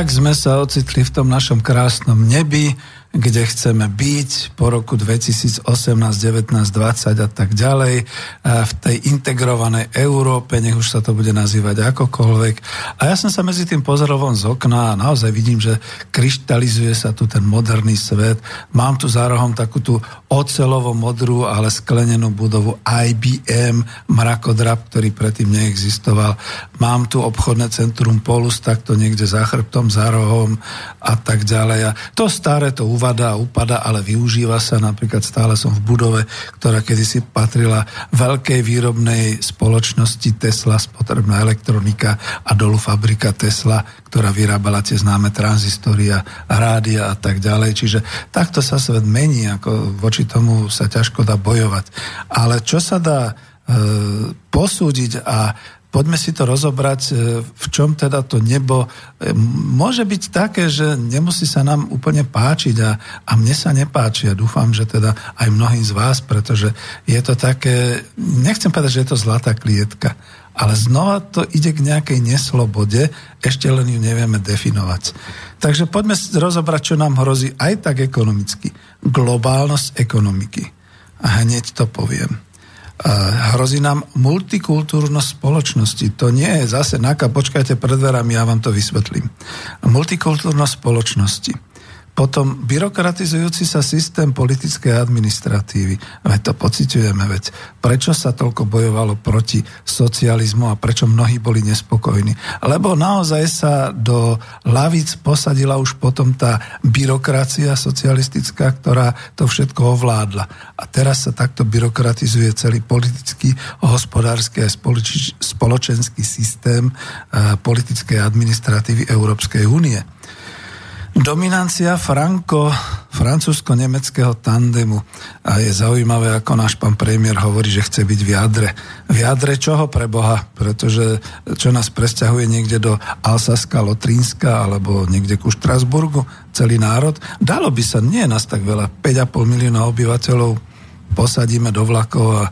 tak sme sa ocitli v tom našom krásnom nebi, kde chceme byť po roku 2018, 19, 20 a tak ďalej v tej integrovanej Európe, nech už sa to bude nazývať akokoľvek. A ja som sa medzi tým pozoroval z okna a naozaj vidím, že kryštalizuje sa tu ten moderný svet. Mám tu za rohom takú tú ocelovo modrú, ale sklenenú budovu IBM, mrakodrap, ktorý predtým neexistoval. Mám tu obchodné centrum Polus, takto niekde za chrbtom, za rohom a tak ďalej. A to staré, to uvada a upada, ale využíva sa. Napríklad stále som v budove, ktorá kedysi patrila veľkej výrobnej spoločnosti Tesla, spotrebná elektronika a dolu fabrika Tesla, ktorá vyrábala tie známe tranzistoria, rádia a tak ďalej. Čiže takto sa svet mení, ako voči tomu sa ťažko dá bojovať. Ale čo sa dá e, posúdiť a poďme si to rozobrať, e, v čom teda to nebo e, môže byť také, že nemusí sa nám úplne páčiť a, a mne sa nepáči a dúfam, že teda aj mnohým z vás, pretože je to také, nechcem povedať, že je to zlatá klietka, ale znova to ide k nejakej neslobode, ešte len ju nevieme definovať. Takže poďme rozobrať, čo nám hrozí aj tak ekonomicky. Globálnosť ekonomiky. A hneď to poviem hrozí nám multikultúrnosť spoločnosti. To nie je zase naka, počkajte pred dverami, ja vám to vysvetlím. Multikultúrnosť spoločnosti potom byrokratizujúci sa systém politickej administratívy. Veď to pociťujeme, veď prečo sa toľko bojovalo proti socializmu a prečo mnohí boli nespokojní. Lebo naozaj sa do lavic posadila už potom tá byrokracia socialistická, ktorá to všetko ovládla. A teraz sa takto byrokratizuje celý politický, hospodársky a spoločenský systém politickej administratívy Európskej únie. Dominancia franko, francúzsko-nemeckého tandemu. A je zaujímavé, ako náš pán premiér hovorí, že chce byť v jadre. V jadre čoho pre Boha? Pretože čo nás presťahuje niekde do Alsaska, Lotrínska alebo niekde ku Štrasburgu, celý národ? Dalo by sa, nie je nás tak veľa, 5,5 milióna obyvateľov posadíme do vlakov a e,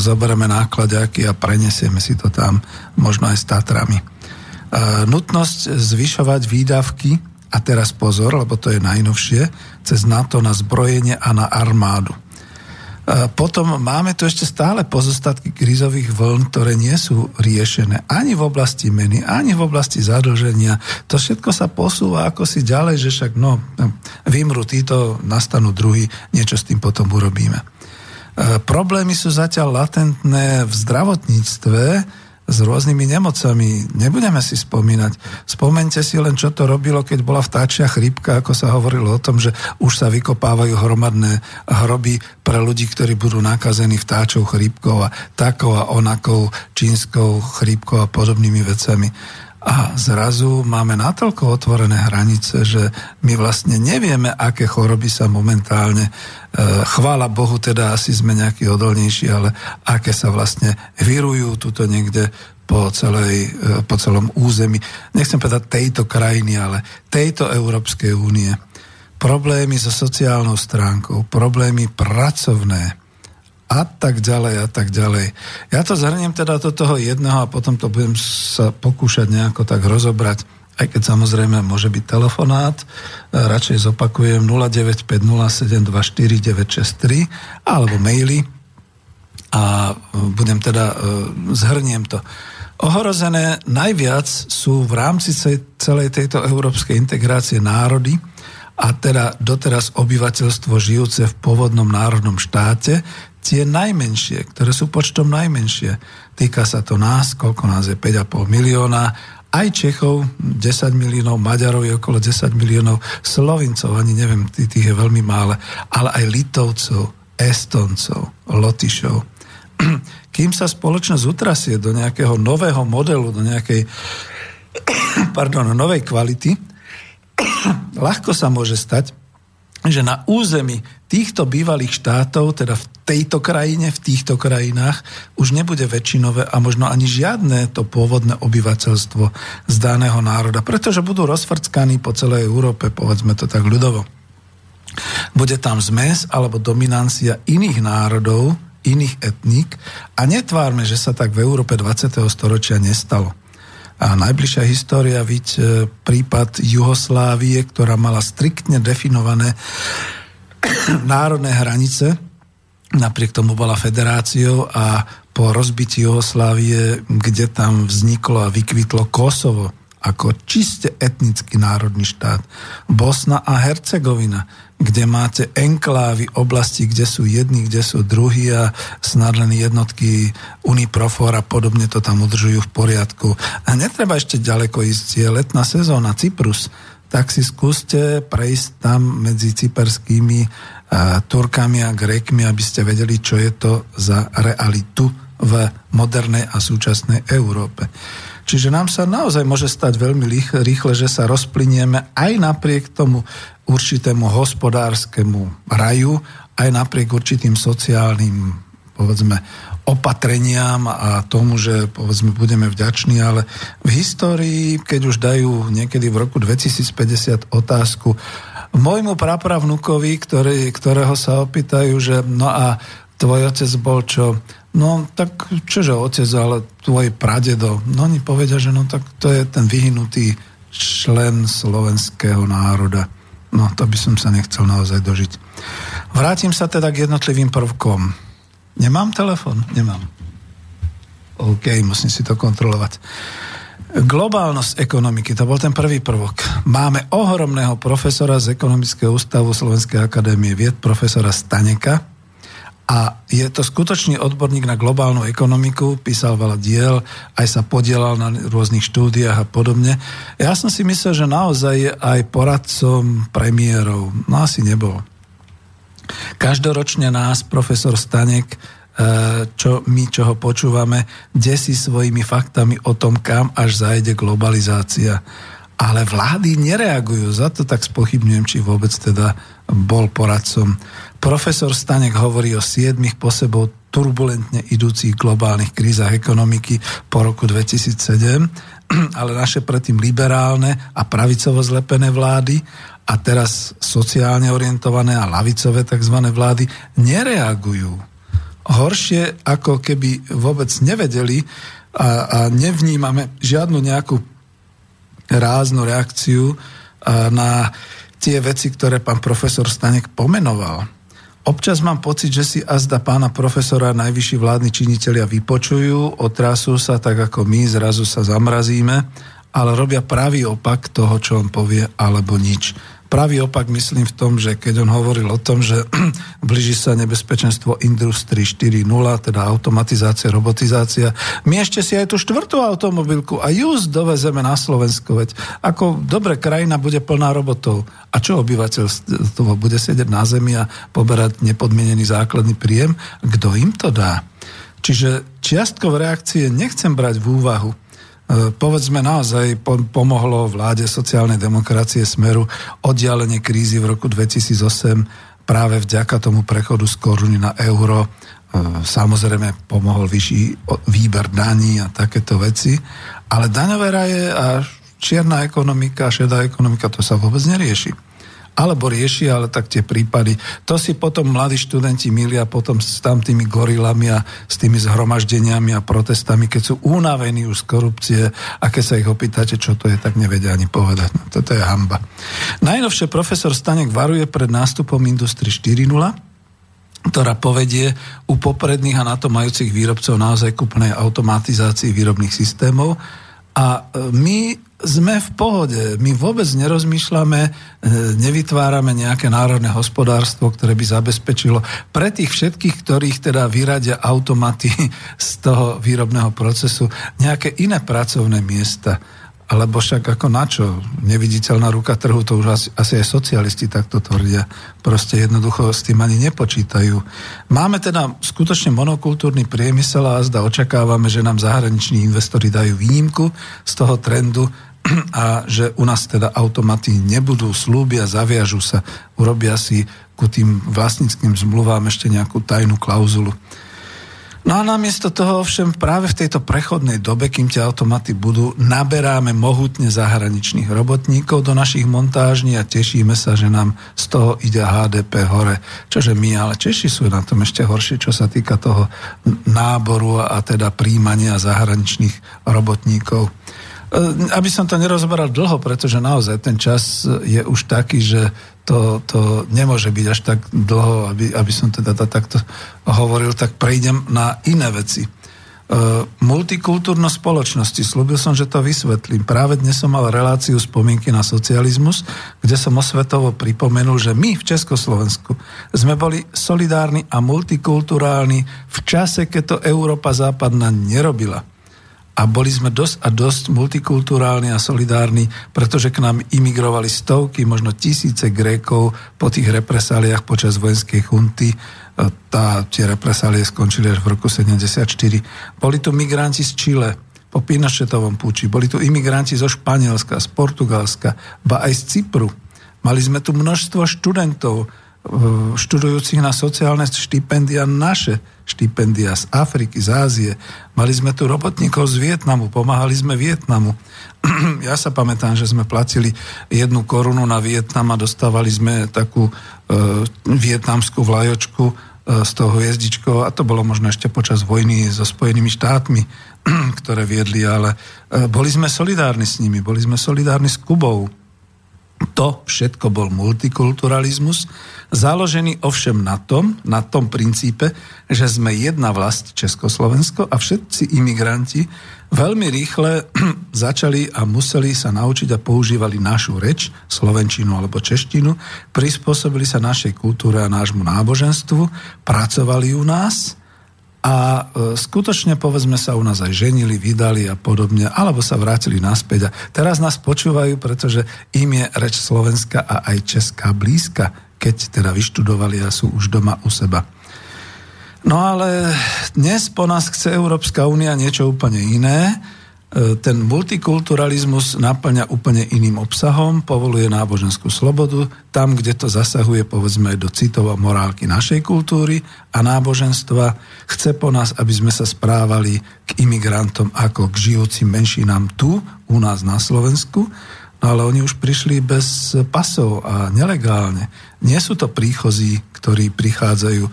zoberieme nákladiaky a prenesieme si to tam, možno aj s Tatrami. E, nutnosť zvyšovať výdavky a teraz pozor, lebo to je najnovšie, cez NATO na zbrojenie a na armádu. Potom máme tu ešte stále pozostatky krízových vln, ktoré nie sú riešené ani v oblasti meny, ani v oblasti zadlženia. To všetko sa posúva ako si ďalej, že však no, vymru títo, nastanú druhý, niečo s tým potom urobíme. Problémy sú zatiaľ latentné v zdravotníctve, s rôznymi nemocami. Nebudeme si spomínať. Spomente si len, čo to robilo, keď bola vtáčia chrípka, ako sa hovorilo o tom, že už sa vykopávajú hromadné hroby pre ľudí, ktorí budú nakazení vtáčou chrípkou a takou a onakou čínskou chrípkou a podobnými vecami. A zrazu máme natoľko otvorené hranice, že my vlastne nevieme, aké choroby sa momentálne, e, chvála Bohu, teda asi sme nejakí odolnejší, ale aké sa vlastne vyrujú tuto niekde po, celej, e, po celom území. Nechcem povedať tejto krajiny, ale tejto Európskej únie. Problémy so sociálnou stránkou, problémy pracovné, a tak ďalej a tak ďalej. Ja to zhrniem teda do toho jedného a potom to budem sa pokúšať nejako tak rozobrať, aj keď samozrejme môže byť telefonát, e, radšej zopakujem 0950724963 alebo maily a budem teda, e, zhrniem to. Ohrozené najviac sú v rámci celej tejto európskej integrácie národy, a teda doteraz obyvateľstvo žijúce v pôvodnom národnom štáte, tie najmenšie, ktoré sú počtom najmenšie. Týka sa to nás, koľko nás je 5,5 milióna, aj Čechov 10 miliónov, Maďarov je okolo 10 miliónov, Slovincov, ani neviem, tých je veľmi mále, ale aj Litovcov, Estoncov, Lotyšov. Kým sa spoločnosť utrasie do nejakého nového modelu, do nejakej pardon, novej kvality, ľahko sa môže stať, že na území týchto bývalých štátov, teda v tejto krajine, v týchto krajinách, už nebude väčšinové a možno ani žiadne to pôvodné obyvateľstvo z daného národa, pretože budú rozfrckaní po celej Európe, povedzme to tak ľudovo. Bude tam zmes alebo dominancia iných národov, iných etník a netvárme, že sa tak v Európe 20. storočia nestalo. A najbližšia história viď e, prípad Juhoslávie, ktorá mala striktne definované národné hranice, napriek tomu bola federáciou a po rozbití Juhoslávie, kde tam vzniklo a vykvitlo Kosovo, ako čiste etnický národný štát. Bosna a Hercegovina, kde máte enklávy, oblasti, kde sú jedni, kde sú druhí a snad len jednotky Uniprofor a podobne to tam udržujú v poriadku. A netreba ešte ďaleko ísť, je letná sezóna, Cyprus. tak si skúste prejsť tam medzi cyperskými Turkami a Grékmi, aby ste vedeli, čo je to za realitu v modernej a súčasnej Európe. Čiže nám sa naozaj môže stať veľmi rýchle, že sa rozplinieme aj napriek tomu určitému hospodárskemu raju, aj napriek určitým sociálnym, povedzme, opatreniam a tomu, že povedzme budeme vďační, ale v histórii, keď už dajú niekedy v roku 2050 otázku môjmu prapravnukovi, ktorý, ktorého sa opýtajú, že no a tvoj otec bol čo? No tak čože otec, ale tvoj pradedo. No oni povedia, že no tak to je ten vyhnutý člen slovenského národa. No to by som sa nechcel naozaj dožiť. Vrátim sa teda k jednotlivým prvkom. Nemám telefon? Nemám. OK, musím si to kontrolovať. Globálnosť ekonomiky, to bol ten prvý prvok. Máme ohromného profesora z Ekonomického ústavu Slovenskej akadémie vied, profesora Staneka. A je to skutočný odborník na globálnu ekonomiku, písal veľa diel, aj sa podielal na rôznych štúdiách a podobne. Ja som si myslel, že naozaj je aj poradcom premiérov. No asi nebol. Každoročne nás profesor Stanek čo my, čo ho počúvame, desí svojimi faktami o tom, kam až zajde globalizácia. Ale vlády nereagujú, za to tak spochybňujem, či vôbec teda bol poradcom. Profesor Stanek hovorí o siedmých po sebou turbulentne idúcich globálnych krízach ekonomiky po roku 2007, ale naše predtým liberálne a pravicovo zlepené vlády a teraz sociálne orientované a lavicové tzv. vlády nereagujú. Horšie, ako keby vôbec nevedeli a, a nevnímame žiadnu nejakú ráznu reakciu na tie veci, ktoré pán profesor Stanek pomenoval. Občas mám pocit, že si azda pána profesora najvyšší vládni činitelia vypočujú, otrasú sa tak ako my, zrazu sa zamrazíme, ale robia pravý opak toho, čo on povie, alebo nič pravý opak myslím v tom, že keď on hovoril o tom, že blíži sa nebezpečenstvo Industry 4.0, teda automatizácia, robotizácia, my ešte si aj tú štvrtú automobilku a ju dovezeme na Slovensko, veď ako dobre krajina bude plná robotov. A čo obyvateľstvo bude sedieť na zemi a poberať nepodmienený základný príjem? Kto im to dá? Čiže čiastkové reakcie nechcem brať v úvahu. E, povedzme naozaj pomohlo vláde sociálnej demokracie Smeru oddialenie krízy v roku 2008 práve vďaka tomu prechodu z koruny na euro. E, samozrejme pomohol vyšší výber daní a takéto veci, ale daňové raje a čierna ekonomika, šedá ekonomika, to sa vôbec nerieši alebo rieši, ale tak tie prípady. To si potom mladí študenti milia potom s tam gorilami a s tými zhromaždeniami a protestami, keď sú unavení už z korupcie a keď sa ich opýtate, čo to je, tak nevedia ani povedať. No, toto je hamba. Najnovšie profesor Stanek varuje pred nástupom Industry 4.0, ktorá povedie u popredných a na to majúcich výrobcov naozaj kúpnej automatizácii výrobných systémov. A e, my sme v pohode. My vôbec nerozmýšľame, e, nevytvárame nejaké národné hospodárstvo, ktoré by zabezpečilo pre tých všetkých, ktorých teda vyradia automaty z toho výrobného procesu, nejaké iné pracovné miesta. Alebo však ako na čo? Neviditeľná ruka trhu, to už asi, asi aj socialisti takto tvrdia. Proste jednoducho s tým ani nepočítajú. Máme teda skutočne monokultúrny priemysel a zda očakávame, že nám zahraniční investori dajú výnimku z toho trendu a že u nás teda automaty nebudú, slúbia, zaviažu sa, urobia si ku tým vlastníckým zmluvám ešte nejakú tajnú klauzulu. No a namiesto toho ovšem práve v tejto prechodnej dobe, kým tie automaty budú, naberáme mohutne zahraničných robotníkov do našich montážní a tešíme sa, že nám z toho ide HDP hore. Čože my, ale Češi sú na tom ešte horšie, čo sa týka toho náboru a teda príjmania zahraničných robotníkov. Eh, aby som to nerozberal dlho, pretože naozaj ten čas je už taký, že to, to nemôže byť až tak dlho, aby, aby som teda to takto hovoril, tak prejdem na iné veci. Uh, spoločnosti. Slúbil som, že to vysvetlím. Práve dnes som mal reláciu spomienky na socializmus, kde som osvetovo pripomenul, že my v Československu sme boli solidárni a multikulturálni v čase, keď to Európa západná nerobila a boli sme dosť a dosť multikulturálni a solidárni, pretože k nám imigrovali stovky, možno tisíce Grékov po tých represáliách počas vojenskej chunty. E, tá, tie represálie skončili až v roku 74. Boli tu migranti z Čile, po Pinochetovom púči, boli tu imigranti zo Španielska, z Portugalska, ba aj z Cypru. Mali sme tu množstvo študentov, študujúcich na sociálne štipendia naše štipendia z Afriky, z Ázie. Mali sme tu robotníkov z Vietnamu, pomáhali sme Vietnamu. ja sa pamätám, že sme platili jednu korunu na Vietnam a dostávali sme takú e, vietnamskú vlajočku e, s tou hviezdičkou a to bolo možno ešte počas vojny so Spojenými štátmi, ktoré viedli, ale e, boli sme solidárni s nimi, boli sme solidárni s Kubou. To všetko bol multikulturalizmus založený ovšem na tom, na tom princípe, že sme jedna vlast Československo a všetci imigranti veľmi rýchle začali a museli sa naučiť a používali našu reč, slovenčinu alebo češtinu, prispôsobili sa našej kultúre a nášmu náboženstvu, pracovali u nás a e, skutočne povedzme sa u nás aj ženili, vydali a podobne, alebo sa vrátili naspäť. A teraz nás počúvajú, pretože im je reč Slovenska a aj Česká blízka keď teda vyštudovali a sú už doma u seba. No ale dnes po nás chce Európska únia niečo úplne iné. E, ten multikulturalizmus naplňa úplne iným obsahom, povoluje náboženskú slobodu, tam, kde to zasahuje povedzme do citov a morálky našej kultúry a náboženstva. Chce po nás, aby sme sa správali k imigrantom ako k žijúcim menšinám tu, u nás na Slovensku, no ale oni už prišli bez pasov a nelegálne. Nie sú to príchozí, ktorí prichádzajú,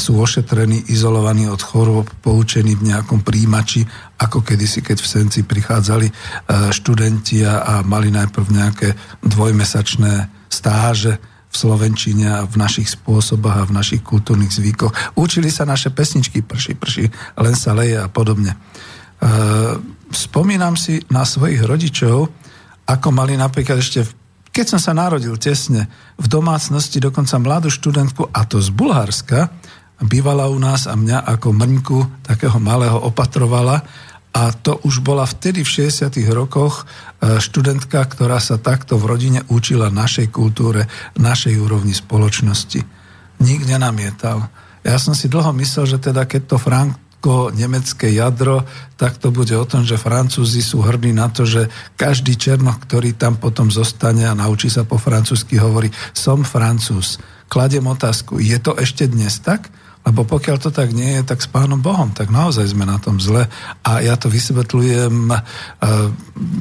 sú ošetrení, izolovaní od chorôb, poučení v nejakom príjimači, ako kedysi, keď v Senci prichádzali e, študenti a mali najprv nejaké dvojmesačné stáže v Slovenčine a v našich spôsoboch a v našich kultúrnych zvykoch. Učili sa naše pesničky prši, prši, len sa leje a podobne. E, spomínam si na svojich rodičov, ako mali napríklad ešte v keď som sa narodil tesne v domácnosti, dokonca mladú študentku, a to z Bulharska, bývala u nás a mňa ako mrňku takého malého opatrovala a to už bola vtedy v 60. rokoch e, študentka, ktorá sa takto v rodine učila našej kultúre, našej úrovni spoločnosti. Nik nenamietal. Ja som si dlho myslel, že teda keď to Frank nemecké jadro, tak to bude o tom, že Francúzi sú hrdí na to, že každý černoch, ktorý tam potom zostane a naučí sa po francúzsky, hovorí, som Francúz. Kladiem otázku, je to ešte dnes tak? Lebo pokiaľ to tak nie je, tak s pánom Bohom, tak naozaj sme na tom zle. A ja to vysvetľujem, e,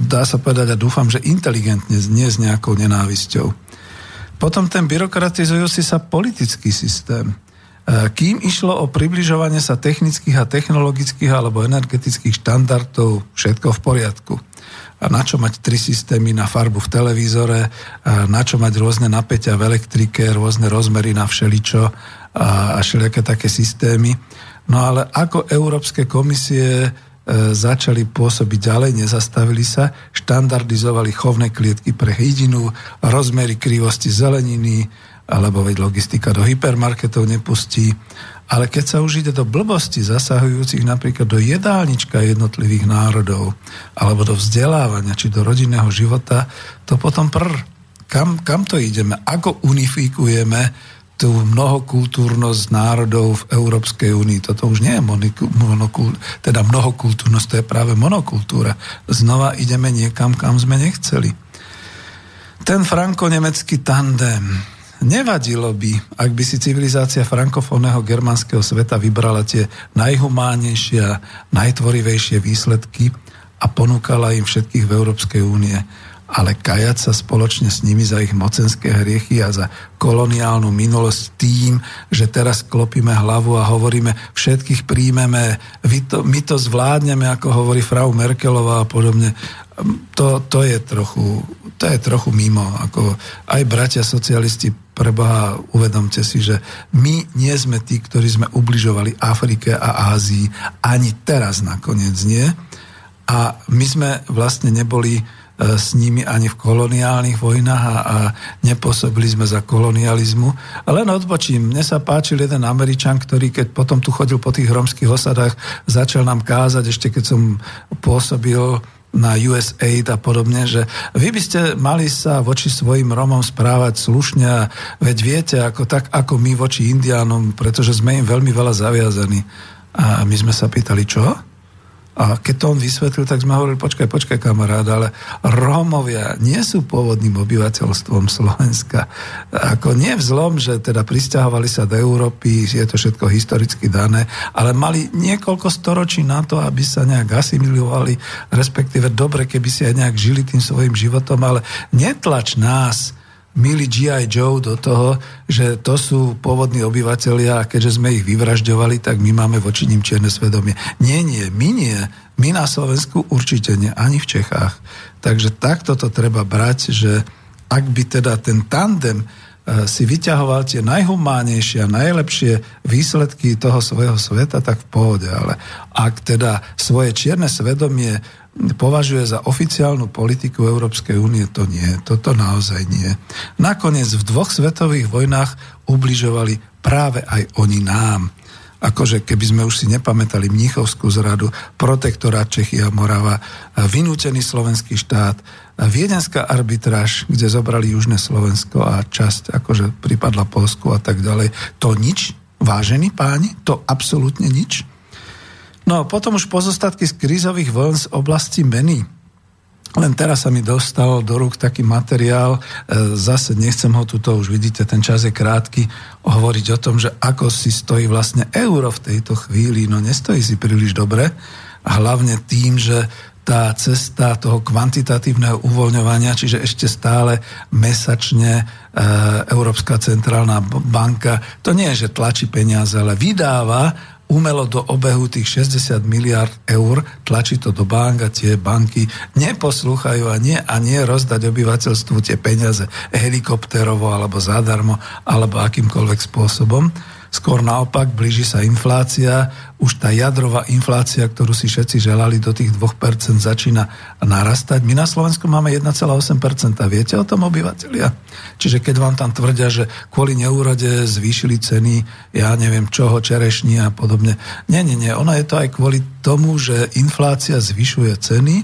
dá sa povedať a dúfam, že inteligentne, nie s nejakou nenávisťou. Potom ten byrokratizujúci sa politický systém. E, kým išlo o približovanie sa technických a technologických alebo energetických štandardov, všetko v poriadku. A na čo mať tri systémy na farbu v televízore, a na čo mať rôzne napätia v elektrike, rôzne rozmery na všeličo a, a všelijaké také systémy. No ale ako Európske komisie e, začali pôsobiť ďalej, nezastavili sa, štandardizovali chovné klietky pre hydinu, rozmery krivosti zeleniny, alebo veď logistika do hypermarketov nepustí. Ale keď sa už ide do blbosti zasahujúcich napríklad do jedálnička jednotlivých národov, alebo do vzdelávania, či do rodinného života, to potom prr. Kam, kam to ideme? Ako unifikujeme tú mnohokultúrnosť národov v Európskej únii. Toto už nie je monokul, teda mnohokultúrnosť, to je práve monokultúra. Znova ideme niekam, kam sme nechceli. Ten franko-nemecký tandem, Nevadilo by, ak by si civilizácia frankofónneho germánskeho sveta vybrala tie najhumánnejšie a najtvorivejšie výsledky a ponúkala im všetkých v Európskej únie ale kajať sa spoločne s nimi za ich mocenské hriechy a za koloniálnu minulosť tým, že teraz klopíme hlavu a hovoríme, všetkých príjmeme, my to zvládneme, ako hovorí frau Merkelová a podobne. To, to, je trochu, to je trochu mimo. Ako aj bratia socialisti, preboha, uvedomte si, že my nie sme tí, ktorí sme ubližovali Afrike a Ázii, ani teraz nakoniec nie. A my sme vlastne neboli s nimi ani v koloniálnych vojnách a, a nepôsobili sme za kolonializmu. Len odbočím, mne sa páčil jeden Američan, ktorý keď potom tu chodil po tých romských osadách, začal nám kázať, ešte keď som pôsobil na USAID a podobne, že vy by ste mali sa voči svojim Romom správať slušne veď viete, ako, tak ako my voči Indiánom, pretože sme im veľmi veľa zaviazaní. A my sme sa pýtali, čo? A keď to on vysvetlil, tak sme hovorili, počkaj, počkaj kamarád, ale Rómovia nie sú pôvodným obyvateľstvom Slovenska. Ako nie vzlom, že teda pristahovali sa do Európy, je to všetko historicky dané, ale mali niekoľko storočí na to, aby sa nejak asimilovali, respektíve dobre, keby si aj nejak žili tým svojim životom, ale netlač nás, milý G.I. Joe do toho, že to sú pôvodní obyvateľia a keďže sme ich vyvražďovali, tak my máme voči ním čierne svedomie. Nie, nie, my nie. My na Slovensku určite nie, ani v Čechách. Takže takto to treba brať, že ak by teda ten tandem si vyťahoval tie najhumánnejšie a najlepšie výsledky toho svojho sveta, tak v pohode. Ale ak teda svoje čierne svedomie považuje za oficiálnu politiku Európskej únie, to nie. Toto naozaj nie. Nakoniec v dvoch svetových vojnách ubližovali práve aj oni nám. Akože keby sme už si nepamätali Mnichovskú zradu, protektorát Čechy a Morava, vynútený slovenský štát, viedenská arbitráž, kde zobrali Južné Slovensko a časť akože pripadla Polsku a tak ďalej. To nič, vážení páni, to absolútne nič. No potom už pozostatky z krízových vln z oblasti meny. Len teraz sa mi dostal do rúk taký materiál, e, zase nechcem ho tuto, už vidíte, ten čas je krátky, hovoriť o tom, že ako si stojí vlastne euro v tejto chvíli. No nestojí si príliš dobre a hlavne tým, že tá cesta toho kvantitatívneho uvoľňovania, čiže ešte stále mesačne e, Európska centrálna banka, to nie je, že tlačí peniaze, ale vydáva umelo do obehu tých 60 miliard eur, tlačí to do bank a tie banky neposlúchajú a nie, a nie rozdať obyvateľstvu tie peniaze helikopterovo alebo zadarmo alebo akýmkoľvek spôsobom. Skôr naopak, blíži sa inflácia, už tá jadrová inflácia, ktorú si všetci želali do tých 2% začína narastať. My na Slovensku máme 1,8%. Viete o tom obyvateľia? Čiže keď vám tam tvrdia, že kvôli neúrode zvýšili ceny, ja neviem čoho, čerešní a podobne. Nie, nie, nie. Ono je to aj kvôli tomu, že inflácia zvyšuje ceny,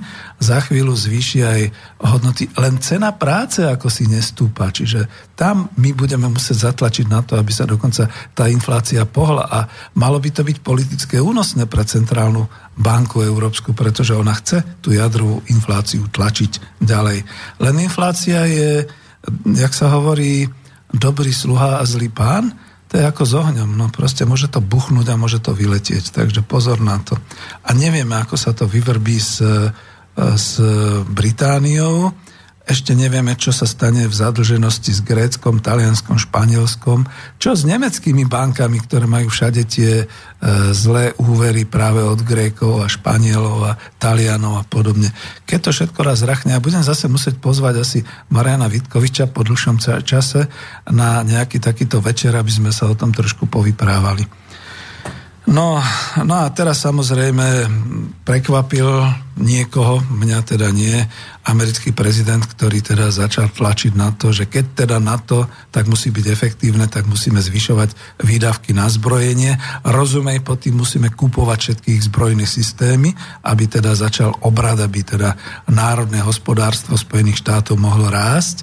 za chvíľu zvýši aj hodnoty. Len cena práce ako si nestúpa. Čiže tam my budeme musieť zatlačiť na to, aby sa dokonca tá inflácia pohla. A malo by to byť politické únosné pre centrálnu banku európsku, pretože ona chce tú jadrovú infláciu tlačiť ďalej. Len inflácia je, jak sa hovorí, dobrý sluha a zlý pán to je ako s ohňom, no proste môže to buchnúť a môže to vyletieť, takže pozor na to. A nevieme, ako sa to vyvrbí s, s Britániou, ešte nevieme, čo sa stane v zadlženosti s Gréckom, Talianskom, Španielskom, čo s nemeckými bankami, ktoré majú všade tie e, zlé úvery práve od Grékov a Španielov a Talianov a podobne. Keď to všetko raz rachne, a budem zase musieť pozvať asi Mariana Vitkoviča po dlhšom čase na nejaký takýto večer, aby sme sa o tom trošku povyprávali. No, no a teraz samozrejme prekvapil niekoho, mňa teda nie, americký prezident, ktorý teda začal tlačiť na to, že keď teda na to, tak musí byť efektívne, tak musíme zvyšovať výdavky na zbrojenie. Rozumej, pod tým musíme kupovať všetkých zbrojných systémy, aby teda začal obrad, aby teda národné hospodárstvo Spojených štátov mohlo rásť.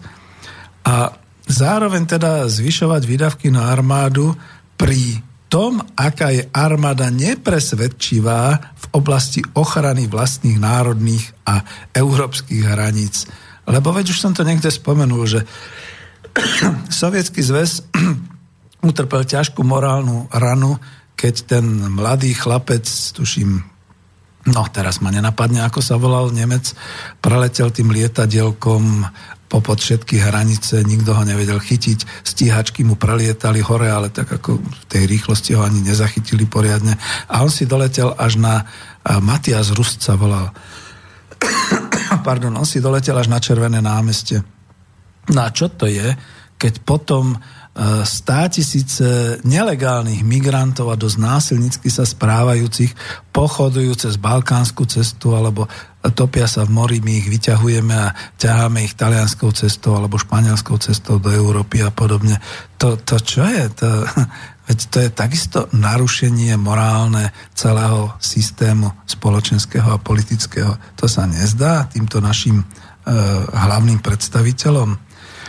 A zároveň teda zvyšovať výdavky na armádu pri tom, aká je armáda nepresvedčivá v oblasti ochrany vlastných národných a európskych hraníc. Lebo veď už som to niekde spomenul, že Sovietský zväz utrpel ťažkú morálnu ranu, keď ten mladý chlapec, tuším, no teraz ma nenapadne, ako sa volal Nemec, preletel tým lietadielkom popod všetky hranice, nikto ho nevedel chytiť, stíhačky mu prelietali hore, ale tak ako v tej rýchlosti ho ani nezachytili poriadne. A on si doletel až na Matias Rust sa volal. Pardon, on si doletel až na Červené námestie. No a čo to je, keď potom stá tisíce nelegálnych migrantov a dosť násilnícky sa správajúcich pochodujú cez balkánsku cestu alebo topia sa v mori, my ich vyťahujeme a ťaháme ich talianskou cestou alebo španielskou cestou do Európy a podobne. To, to čo je? To, veď to je takisto narušenie morálne celého systému spoločenského a politického. To sa nezdá týmto našim e, hlavným predstaviteľom.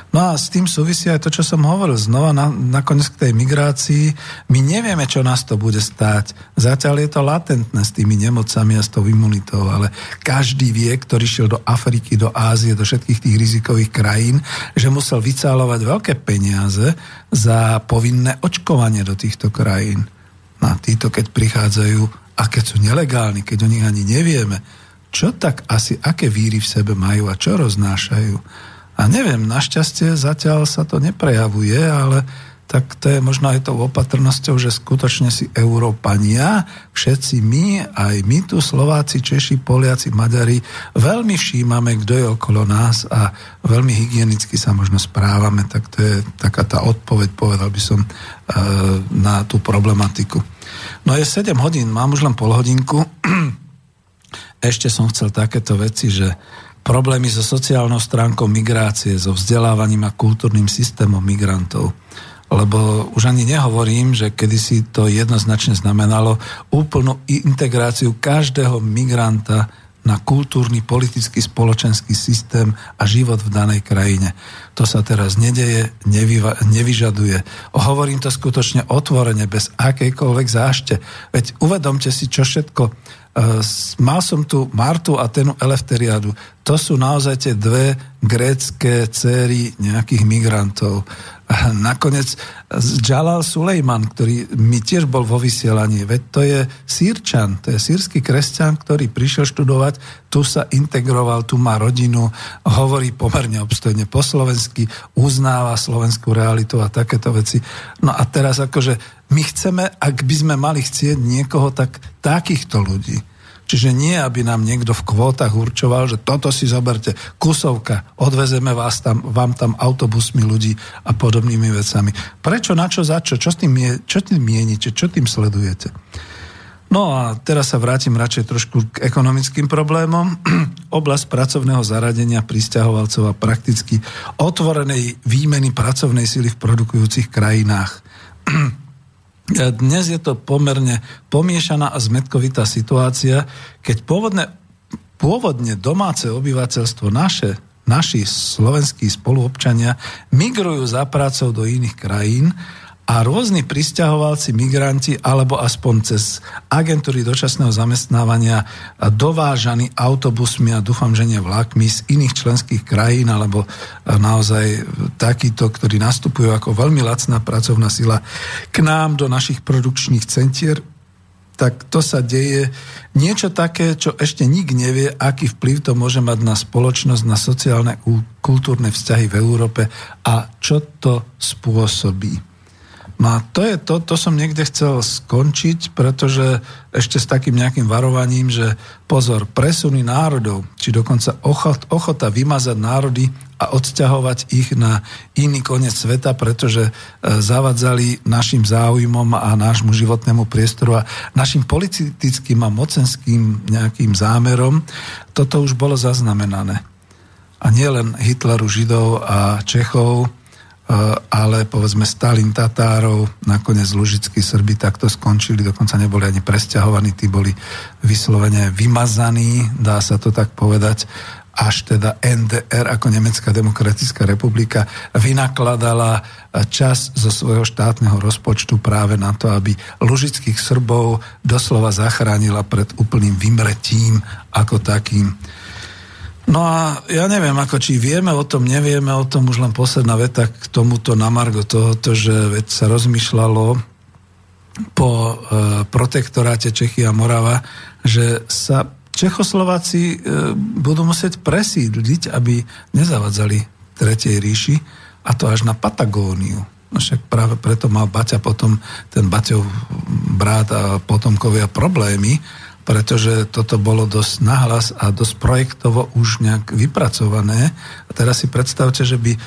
No a s tým súvisí aj to, čo som hovoril. Znova na, nakoniec k tej migrácii. My nevieme, čo nás to bude stáť. Zatiaľ je to latentné s tými nemocami a s tou imunitou, ale každý vie, ktorý šiel do Afriky, do Ázie, do všetkých tých rizikových krajín, že musel vycálovať veľké peniaze za povinné očkovanie do týchto krajín. No a títo, keď prichádzajú a keď sú nelegálni, keď o nich ani nevieme, čo tak asi, aké víry v sebe majú a čo roznášajú. A neviem, našťastie zatiaľ sa to neprejavuje, ale tak to je možno aj tou opatrnosťou, že skutočne si Európania, všetci my, aj my tu Slováci, Češi, Poliaci, Maďari, veľmi všímame, kto je okolo nás a veľmi hygienicky sa možno správame, tak to je taká tá odpoveď, povedal by som, e, na tú problematiku. No je 7 hodín, mám už len pol hodinku. Ešte som chcel takéto veci, že problémy so sociálnou stránkou migrácie, so vzdelávaním a kultúrnym systémom migrantov. Lebo už ani nehovorím, že kedysi to jednoznačne znamenalo úplnú integráciu každého migranta na kultúrny, politický, spoločenský systém a život v danej krajine. To sa teraz nedeje, nevyva, nevyžaduje. Hovorím to skutočne otvorene, bez akejkoľvek zášte. Veď uvedomte si, čo všetko mal som tu Martu a Tenu Elefteriadu. To sú naozaj tie dve grécké céry nejakých migrantov. A nakoniec Jalal Sulejman, ktorý mi tiež bol vo vysielaní, veď to je sírčan, to je sírsky kresťan, ktorý prišiel študovať, tu sa integroval, tu má rodinu, hovorí pomerne obstojne po slovensky, uznáva slovenskú realitu a takéto veci. No a teraz akože my chceme, ak by sme mali chcieť niekoho, tak takýchto ľudí. Čiže nie, aby nám niekto v kvótach určoval, že toto si zoberte, kusovka, odvezeme vás tam, vám tam autobusmi ľudí a podobnými vecami. Prečo, na čo, za čo? Čo, tým, čo tým mienite? Čo tým sledujete? No a teraz sa vrátim radšej trošku k ekonomickým problémom. Oblasť pracovného zaradenia pristahovalcov a prakticky otvorenej výmeny pracovnej sily v produkujúcich krajinách. Dnes je to pomerne pomiešaná a zmetkovitá situácia, keď pôvodne, pôvodne domáce obyvateľstvo naše, naši slovenskí spoluobčania migrujú za prácou do iných krajín a rôzni pristahovalci, migranti alebo aspoň cez agentúry dočasného zamestnávania dovážaní autobusmi a dúfam, že nie vlákmi z iných členských krajín alebo naozaj takíto, ktorí nastupujú ako veľmi lacná pracovná sila k nám do našich produkčných centier, tak to sa deje niečo také, čo ešte nik nevie, aký vplyv to môže mať na spoločnosť, na sociálne kultúrne vzťahy v Európe a čo to spôsobí. No a to je to, to som niekde chcel skončiť, pretože ešte s takým nejakým varovaním, že pozor, presuny národov, či dokonca ochot, ochota vymazať národy a odsťahovať ich na iný koniec sveta, pretože e, zavadzali našim záujmom a nášmu životnému priestoru a našim politickým a mocenským nejakým zámerom, toto už bolo zaznamenané. A nielen Hitleru, Židov a Čechov, ale povedzme Stalin Tatárov, nakoniec Lužickí Srby takto skončili, dokonca neboli ani presťahovaní, tí boli vyslovene vymazaní, dá sa to tak povedať, až teda NDR ako Nemecká demokratická republika vynakladala čas zo svojho štátneho rozpočtu práve na to, aby lužických Srbov doslova zachránila pred úplným vymretím ako takým. No a ja neviem, ako či vieme o tom, nevieme o tom, už len posledná veta k tomuto na Margo tohoto, že veď sa rozmýšľalo po e, protektoráte Čechy a Morava, že sa Čechoslováci e, budú musieť presídliť, aby nezavadzali Tretej ríši, a to až na Patagóniu. No však práve preto mal Baťa potom, ten Baťov brat a potomkovia problémy, pretože toto bolo dosť nahlas a dosť projektovo už nejak vypracované. A teraz si predstavte, že by e,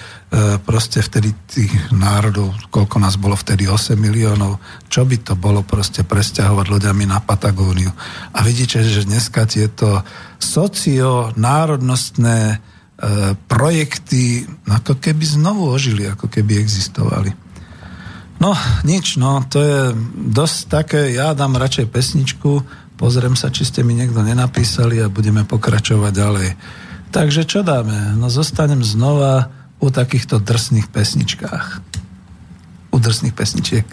proste vtedy tých národov, koľko nás bolo vtedy, 8 miliónov, čo by to bolo proste presťahovať ľuďami na Patagóniu. A vidíte, že dneska tieto socio-národnostné e, projekty ako keby znovu ožili, ako keby existovali. No, nič, no, to je dosť také, ja dám radšej pesničku, Pozriem sa, či ste mi niekto nenapísali a budeme pokračovať ďalej. Takže čo dáme? No zostanem znova u takýchto drsných pesničkách. U drsných pesničiek.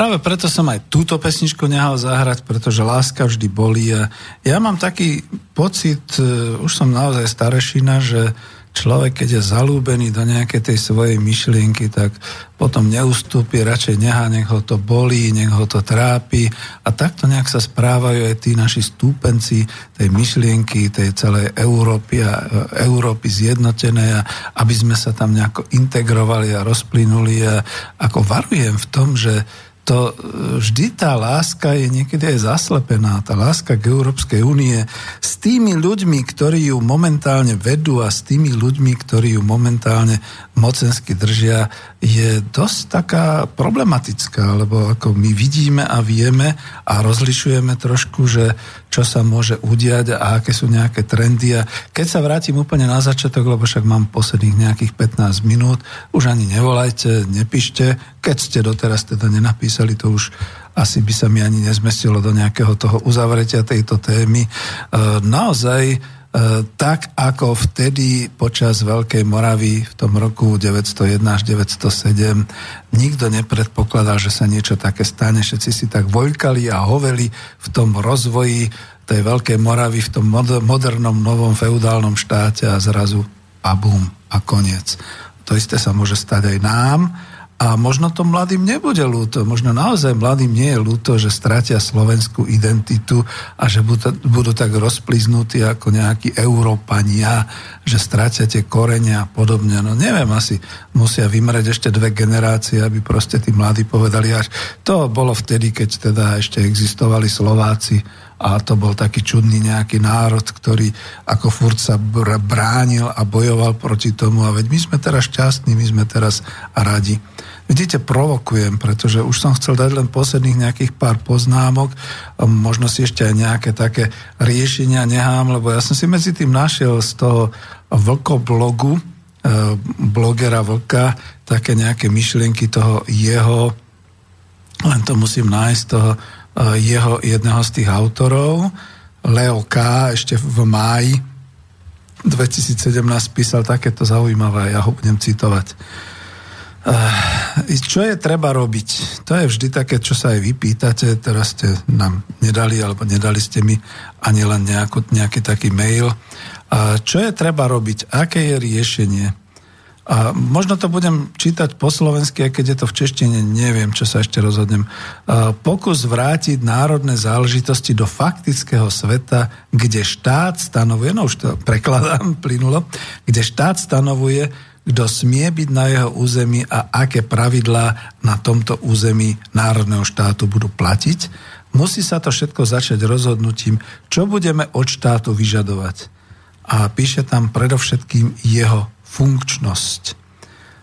Práve preto som aj túto pesničku nehal zahrať, pretože láska vždy bolí. A ja mám taký pocit, e, už som naozaj starešina, že človek, keď je zalúbený do nejakej tej svojej myšlienky, tak potom neustúpi, radšej nechá, nech ho to bolí, nech ho to trápi. A takto nejak sa správajú aj tí naši stúpenci tej myšlienky, tej celej Európy a e, Európy zjednotené, a aby sme sa tam nejako integrovali a rozplynuli. A ako varujem v tom, že to e, vždy tá láska je niekedy aj zaslepená. Tá láska k Európskej únie s tými ľuďmi, ktorí ju momentálne vedú a s tými ľuďmi, ktorí ju momentálne mocensky držia, je dosť taká problematická, lebo ako my vidíme a vieme a rozlišujeme trošku, že čo sa môže udiať a aké sú nejaké trendy. A keď sa vrátim úplne na začiatok, lebo však mám posledných nejakých 15 minút, už ani nevolajte, nepíšte. Keď ste doteraz teda nenapísali, to už asi by sa mi ani nezmestilo do nejakého toho uzavretia tejto témy. E, naozaj tak ako vtedy počas Veľkej Moravy v tom roku 901 až 907 nikto nepredpokladal, že sa niečo také stane. Všetci si tak vojkali a hoveli v tom rozvoji tej Veľkej Moravy, v tom modernom, novom feudálnom štáte a zrazu a bum, a koniec. To isté sa môže stať aj nám a možno to mladým nebude ľúto, možno naozaj mladým nie je ľúto, že stratia slovenskú identitu a že budú, tak rozpliznutí ako nejakí Európania, že stratia tie korenia a podobne. No neviem, asi musia vymrieť ešte dve generácie, aby proste tí mladí povedali až. To bolo vtedy, keď teda ešte existovali Slováci a to bol taký čudný nejaký národ, ktorý ako furt sa bránil a bojoval proti tomu. A veď my sme teraz šťastní, my sme teraz radi. Vidíte, provokujem, pretože už som chcel dať len posledných nejakých pár poznámok, možno si ešte aj nejaké také riešenia nehám, lebo ja som si medzi tým našiel z toho vlkoblogu, e, blogera Vlka, také nejaké myšlienky toho jeho, len to musím nájsť, toho jeho jedného z tých autorov, Leo K. ešte v máji 2017 písal takéto zaujímavé, ja ho budem citovať. Čo je treba robiť? To je vždy také, čo sa aj vypýtate. Teraz ste nám nedali, alebo nedali ste mi ani len nejakú, nejaký taký mail. Čo je treba robiť? Aké je riešenie? A možno to budem čítať po slovensky, aj keď je to v češtine, neviem, čo sa ešte rozhodnem. Pokus vrátiť národné záležitosti do faktického sveta, kde štát stanovuje, no už to prekladám plynulo, kde štát stanovuje, kto smie byť na jeho území a aké pravidlá na tomto území národného štátu budú platiť. Musí sa to všetko začať rozhodnutím, čo budeme od štátu vyžadovať. A píše tam predovšetkým jeho funkčnosť.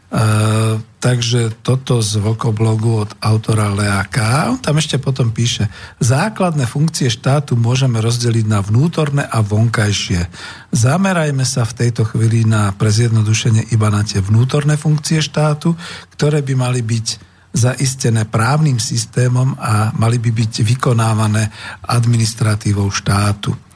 E, takže toto z Vlkoblogu od autora Leaka. On tam ešte potom píše, základné funkcie štátu môžeme rozdeliť na vnútorné a vonkajšie. Zamerajme sa v tejto chvíli na prezjednodušenie iba na tie vnútorné funkcie štátu, ktoré by mali byť zaistené právnym systémom a mali by byť vykonávané administratívou štátu.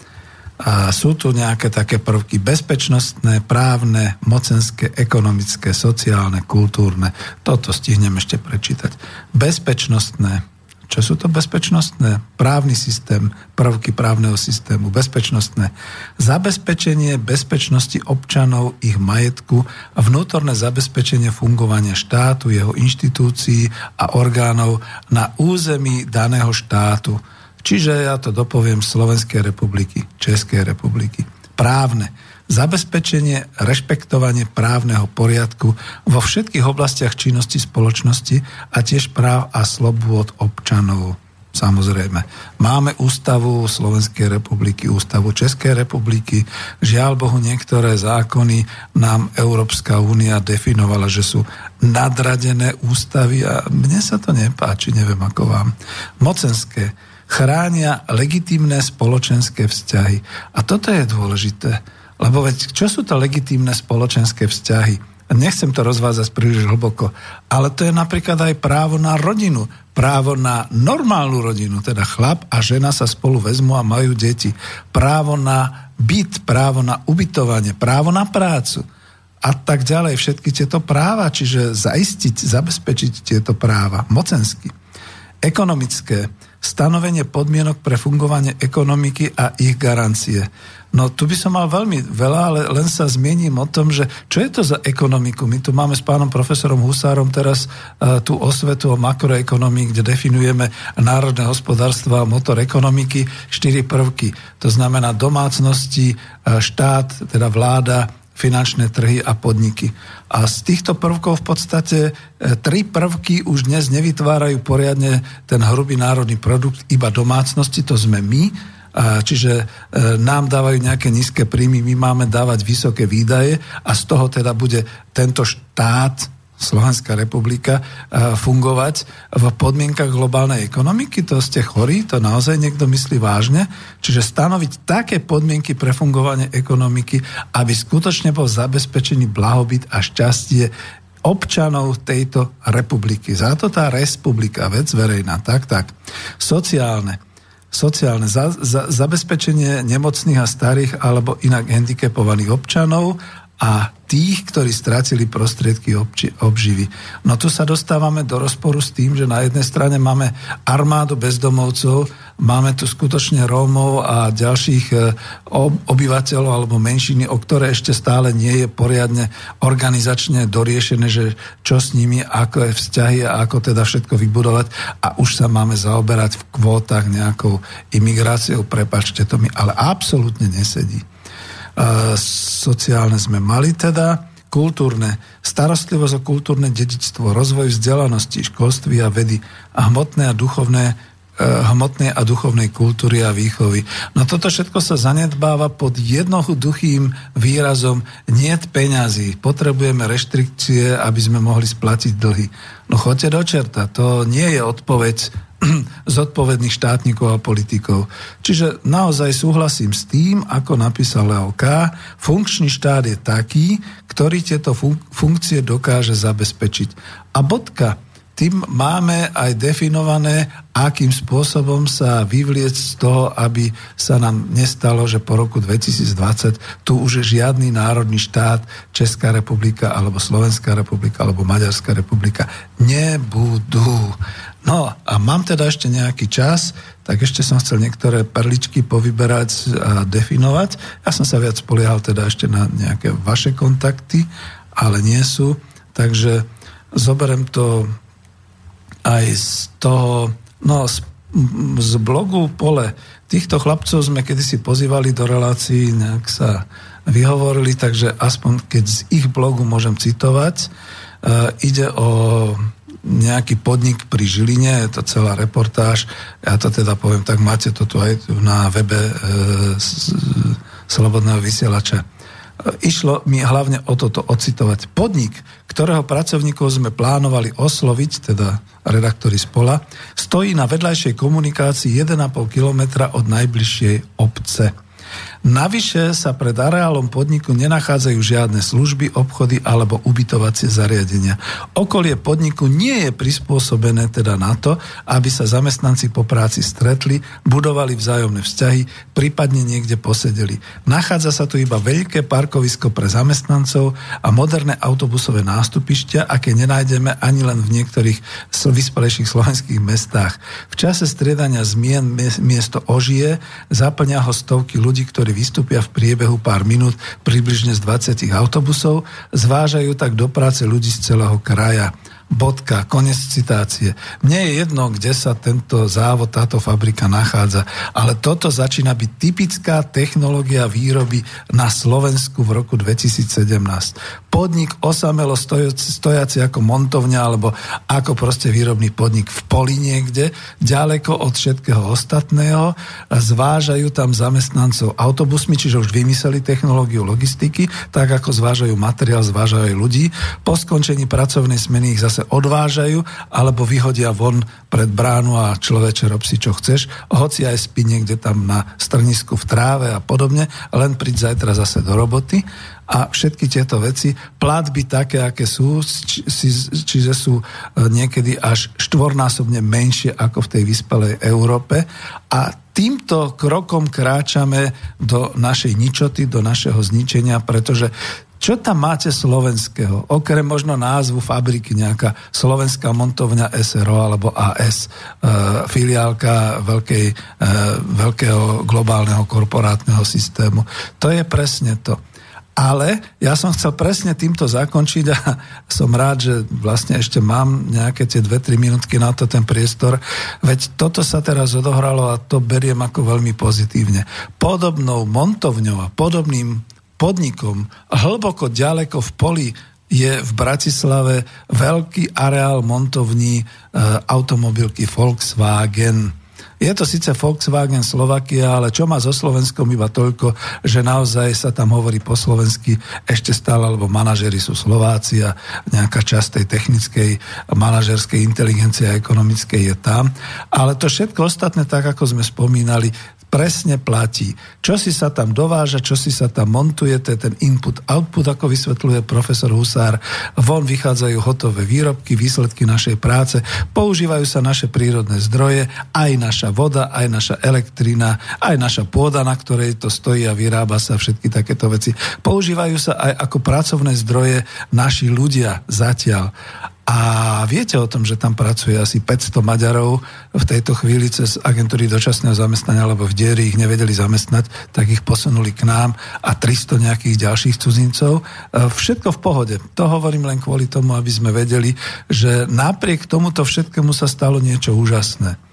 A sú tu nejaké také prvky bezpečnostné, právne, mocenské, ekonomické, sociálne, kultúrne. Toto stihnem ešte prečítať. Bezpečnostné. Čo sú to bezpečnostné? Právny systém, prvky právneho systému, bezpečnostné. Zabezpečenie bezpečnosti občanov, ich majetku a vnútorné zabezpečenie fungovania štátu, jeho inštitúcií a orgánov na území daného štátu Čiže ja to dopoviem Slovenskej republiky, Českej republiky. Právne. Zabezpečenie, rešpektovanie právneho poriadku vo všetkých oblastiach činnosti spoločnosti a tiež práv a slobôd občanov. Samozrejme. Máme ústavu Slovenskej republiky, ústavu Českej republiky. Žiaľ Bohu, niektoré zákony nám Európska únia definovala, že sú nadradené ústavy a mne sa to nepáči, neviem ako vám. Mocenské chránia legitímne spoločenské vzťahy. A toto je dôležité, lebo veď čo sú to legitímne spoločenské vzťahy? Nechcem to rozvázať príliš hlboko, ale to je napríklad aj právo na rodinu, právo na normálnu rodinu, teda chlap a žena sa spolu vezmu a majú deti, právo na byt, právo na ubytovanie, právo na prácu a tak ďalej. Všetky tieto práva, čiže zaistiť, zabezpečiť tieto práva mocensky. Ekonomické, stanovenie podmienok pre fungovanie ekonomiky a ich garancie. No tu by som mal veľmi veľa, ale len sa zmiením o tom, že čo je to za ekonomiku. My tu máme s pánom profesorom Husárom teraz uh, tú osvetu o makroekonomii, kde definujeme národné hospodárstvo a motor ekonomiky, štyri prvky. To znamená domácnosti, uh, štát, teda vláda, finančné trhy a podniky. A z týchto prvkov v podstate e, tri prvky už dnes nevytvárajú poriadne ten hrubý národný produkt, iba domácnosti, to sme my, čiže e, nám dávajú nejaké nízke príjmy, my máme dávať vysoké výdaje a z toho teda bude tento štát Slovenská republika fungovať v podmienkach globálnej ekonomiky, to ste chorí, to naozaj niekto myslí vážne. Čiže stanoviť také podmienky pre fungovanie ekonomiky, aby skutočne bol zabezpečený blahobyt a šťastie občanov tejto republiky. Za to tá republika, vec verejná, tak, tak. Sociálne sociálne za, za, zabezpečenie nemocných a starých alebo inak handicapovaných občanov a tých, ktorí stratili prostriedky obči, obživy. No tu sa dostávame do rozporu s tým, že na jednej strane máme armádu bezdomovcov, máme tu skutočne Rómov a ďalších e, obyvateľov alebo menšiny, o ktoré ešte stále nie je poriadne organizačne doriešené, že čo s nimi, ako je vzťahy a ako teda všetko vybudovať. A už sa máme zaoberať v kvótach nejakou imigráciou, prepačte to mi, ale absolútne nesedí sociálne sme mali teda, kultúrne, starostlivosť o kultúrne dedičstvo, rozvoj vzdelanosti, školství a vedy a hmotné a duchovné e, hmotnej a duchovnej kultúry a výchovy. No toto všetko sa zanedbáva pod jednoduchým výrazom niet peňazí. Potrebujeme reštrikcie, aby sme mohli splatiť dlhy. No choďte do čerta, to nie je odpoveď zodpovedných štátnikov a politikov. Čiže naozaj súhlasím s tým, ako napísal Leo K. Funkčný štát je taký, ktorý tieto fun- funkcie dokáže zabezpečiť. A bodka. Tým máme aj definované, akým spôsobom sa vyvliec z toho, aby sa nám nestalo, že po roku 2020 tu už žiadny národný štát, Česká republika, alebo Slovenská republika, alebo Maďarská republika nebudú. No a mám teda ešte nejaký čas, tak ešte som chcel niektoré perličky povyberať a definovať. Ja som sa viac spoliehal teda ešte na nejaké vaše kontakty, ale nie sú. Takže zoberiem to aj z toho, no z, z blogu Pole. Týchto chlapcov sme kedysi pozývali do relácií, nejak sa vyhovorili, takže aspoň keď z ich blogu môžem citovať, uh, ide o nejaký podnik pri Žiline, je to celá reportáž, ja to teda poviem, tak máte to tu aj na webe e, Slobodného vysielača. E, išlo mi hlavne o toto ocitovať. Podnik, ktorého pracovníkov sme plánovali osloviť, teda redaktori Spola, stojí na vedľajšej komunikácii 1,5 kilometra od najbližšej obce. Navyše sa pred areálom podniku nenachádzajú žiadne služby, obchody alebo ubytovacie zariadenia. Okolie podniku nie je prispôsobené teda na to, aby sa zamestnanci po práci stretli, budovali vzájomné vzťahy, prípadne niekde posedeli. Nachádza sa tu iba veľké parkovisko pre zamestnancov a moderné autobusové nástupišťa, aké nenájdeme ani len v niektorých vyspelejších slovenských mestách. V čase striedania zmien miesto ožije, zaplňa ho stovky ľudí, ktorí ktorí vystúpia v priebehu pár minút približne z 20 autobusov, zvážajú tak do práce ľudí z celého kraja. Bodka, konec citácie. Mne je jedno, kde sa tento závod, táto fabrika nachádza, ale toto začína byť typická technológia výroby na Slovensku v roku 2017. Podnik osamelo stojaci, ako montovňa alebo ako proste výrobný podnik v poli niekde, ďaleko od všetkého ostatného, zvážajú tam zamestnancov autobusmi, čiže už vymysleli technológiu logistiky, tak ako zvážajú materiál, zvážajú ľudí. Po skončení pracovnej smeny ich zase zase odvážajú alebo vyhodia von pred bránu a človeče rob si čo chceš, hoci aj spí niekde tam na strnisku v tráve a podobne, len príď zajtra zase do roboty. A všetky tieto veci, platby také, aké sú, či, čiže sú e, niekedy až štvornásobne menšie ako v tej vyspelej Európe. A týmto krokom kráčame do našej ničoty, do našeho zničenia, pretože Čo tam máte slovenského? Okrem možno názvu fabriky, nejaká slovenská montovňa SRO alebo AS, e, filiálka veľkej, e, veľkého globálneho korporátneho systému. To je presne to. Ale ja som chcel presne týmto zakončiť a som rád, že vlastne ešte mám nejaké tie 2-3 minútky na to ten priestor. Veď toto sa teraz odohralo a to beriem ako veľmi pozitívne. Podobnou montovňou a podobným podnikom hlboko ďaleko v poli je v Bratislave veľký areál montovní e, automobilky Volkswagen. Je to síce Volkswagen Slovakia, ale čo má so Slovenskom iba toľko, že naozaj sa tam hovorí po slovensky ešte stále, lebo manažery sú Slováci a nejaká časť tej technickej manažerskej inteligencie a ekonomickej je tam. Ale to všetko ostatné, tak ako sme spomínali, presne platí. Čo si sa tam dováža, čo si sa tam montuje, to je ten input-output, ako vysvetľuje profesor Husár. Von vychádzajú hotové výrobky, výsledky našej práce, používajú sa naše prírodné zdroje, aj naša voda, aj naša elektrina, aj naša pôda, na ktorej to stojí a vyrába sa všetky takéto veci. Používajú sa aj ako pracovné zdroje naši ľudia zatiaľ. A viete o tom, že tam pracuje asi 500 Maďarov v tejto chvíli cez agentúry dočasného zamestnania, lebo v dieri ich nevedeli zamestnať, tak ich posunuli k nám a 300 nejakých ďalších cudzincov. E, všetko v pohode. To hovorím len kvôli tomu, aby sme vedeli, že napriek tomuto všetkému sa stalo niečo úžasné.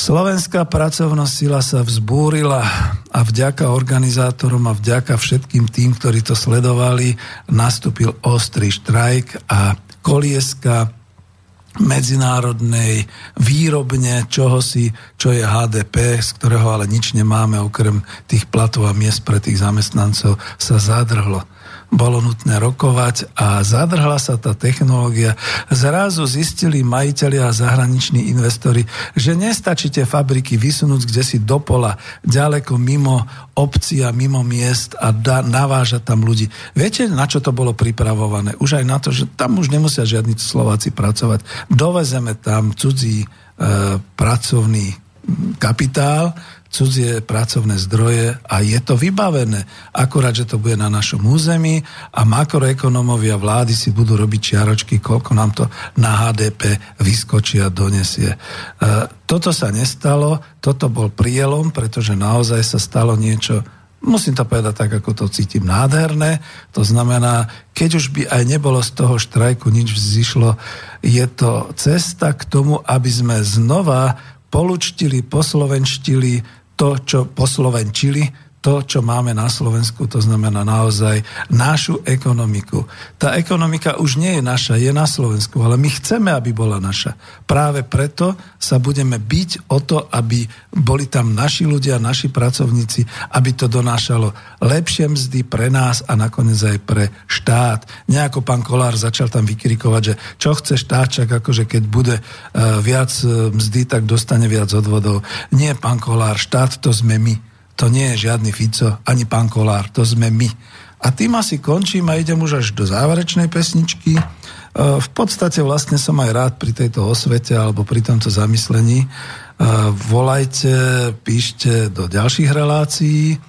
Slovenská pracovná sila sa vzbúrila a vďaka organizátorom a vďaka všetkým tým, ktorí to sledovali, nastúpil ostrý štrajk a kolieska medzinárodnej výrobne čohosi, čo je HDP, z ktorého ale nič nemáme, okrem tých platov a miest pre tých zamestnancov, sa zadrhlo bolo nutné rokovať a zadrhla sa tá technológia. Zrazu zistili majiteľi a zahraniční investori, že nestačí tie fabriky vysunúť kde si do pola, ďaleko mimo obcí a mimo miest a da, navážať tam ľudí. Viete, na čo to bolo pripravované? Už aj na to, že tam už nemusia žiadni Slováci pracovať. Dovezeme tam cudzí e, pracovný kapitál, cudzie pracovné zdroje a je to vybavené. Akurát, že to bude na našom území a makroekonomovia vlády si budú robiť čiaročky, koľko nám to na HDP vyskočí a donesie. E, toto sa nestalo, toto bol prielom, pretože naozaj sa stalo niečo musím to povedať tak, ako to cítim, nádherné. To znamená, keď už by aj nebolo z toho štrajku nič vzýšlo, je to cesta k tomu, aby sme znova polučtili, poslovenštili to, čo poslovenčili, to, čo máme na Slovensku, to znamená naozaj našu ekonomiku. Tá ekonomika už nie je naša, je na Slovensku, ale my chceme, aby bola naša. Práve preto sa budeme byť o to, aby boli tam naši ľudia, naši pracovníci, aby to donášalo lepšie mzdy pre nás a nakoniec aj pre štát. Nejako pán Kolár začal tam vykrikovať, že čo chce štát, akože keď bude uh, viac e, mzdy, tak dostane viac odvodov. Nie, pán Kolár, štát to sme my to nie je žiadny Fico, ani pán Kolár, to sme my. A tým asi končím a idem už až do záverečnej pesničky. E, v podstate vlastne som aj rád pri tejto osvete alebo pri tomto zamyslení. E, volajte, píšte do ďalších relácií,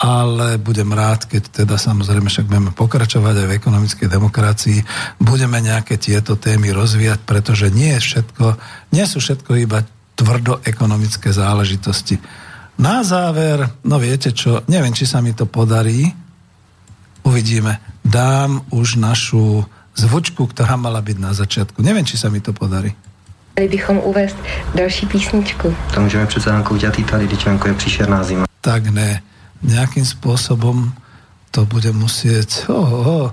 ale budem rád, keď teda samozrejme však budeme pokračovať aj v ekonomickej demokracii, budeme nejaké tieto témy rozvíjať, pretože nie je všetko, nie sú všetko iba tvrdo ekonomické záležitosti. Na záver, no viete čo, neviem, či sa mi to podarí, uvidíme. Dám už našu zvučku, ktorá mala byť na začiatku. Neviem, či sa mi to podarí. Měli bychom uvést další písničku. To můžeme přece Janko udělat i tady, když Janko je příšerná zima. Tak ne. Nejakým spôsobom to bude musieť... Oh, oh.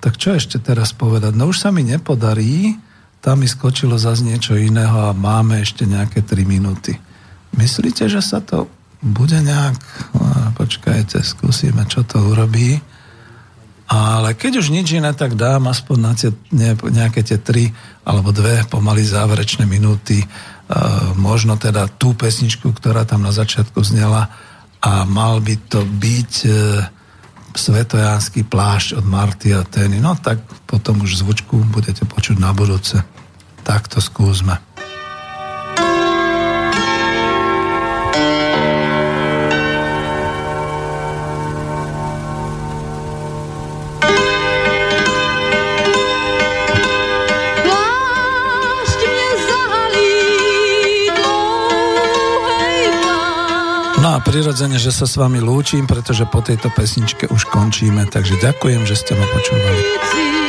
Tak čo ešte teraz povedať? No už sa mi nepodarí, tam mi skočilo zase niečo iného a máme ešte nejaké 3 minúty. Myslíte, že sa to bude nejak, počkajte, skúsime, čo to urobí. Ale keď už nič iné, tak dám aspoň na tie, ne, nejaké tie tri alebo dve pomaly záverečné minúty, e, možno teda tú pesničku, ktorá tam na začiatku znela a mal by to byť e, svetojánsky plášť od Marty a Teny. No tak potom už zvučku budete počuť na budúce. Tak to skúsme. Prirodzene, že sa s vami lúčim, pretože po tejto pesničke už končíme, takže ďakujem, že ste ma počúvali.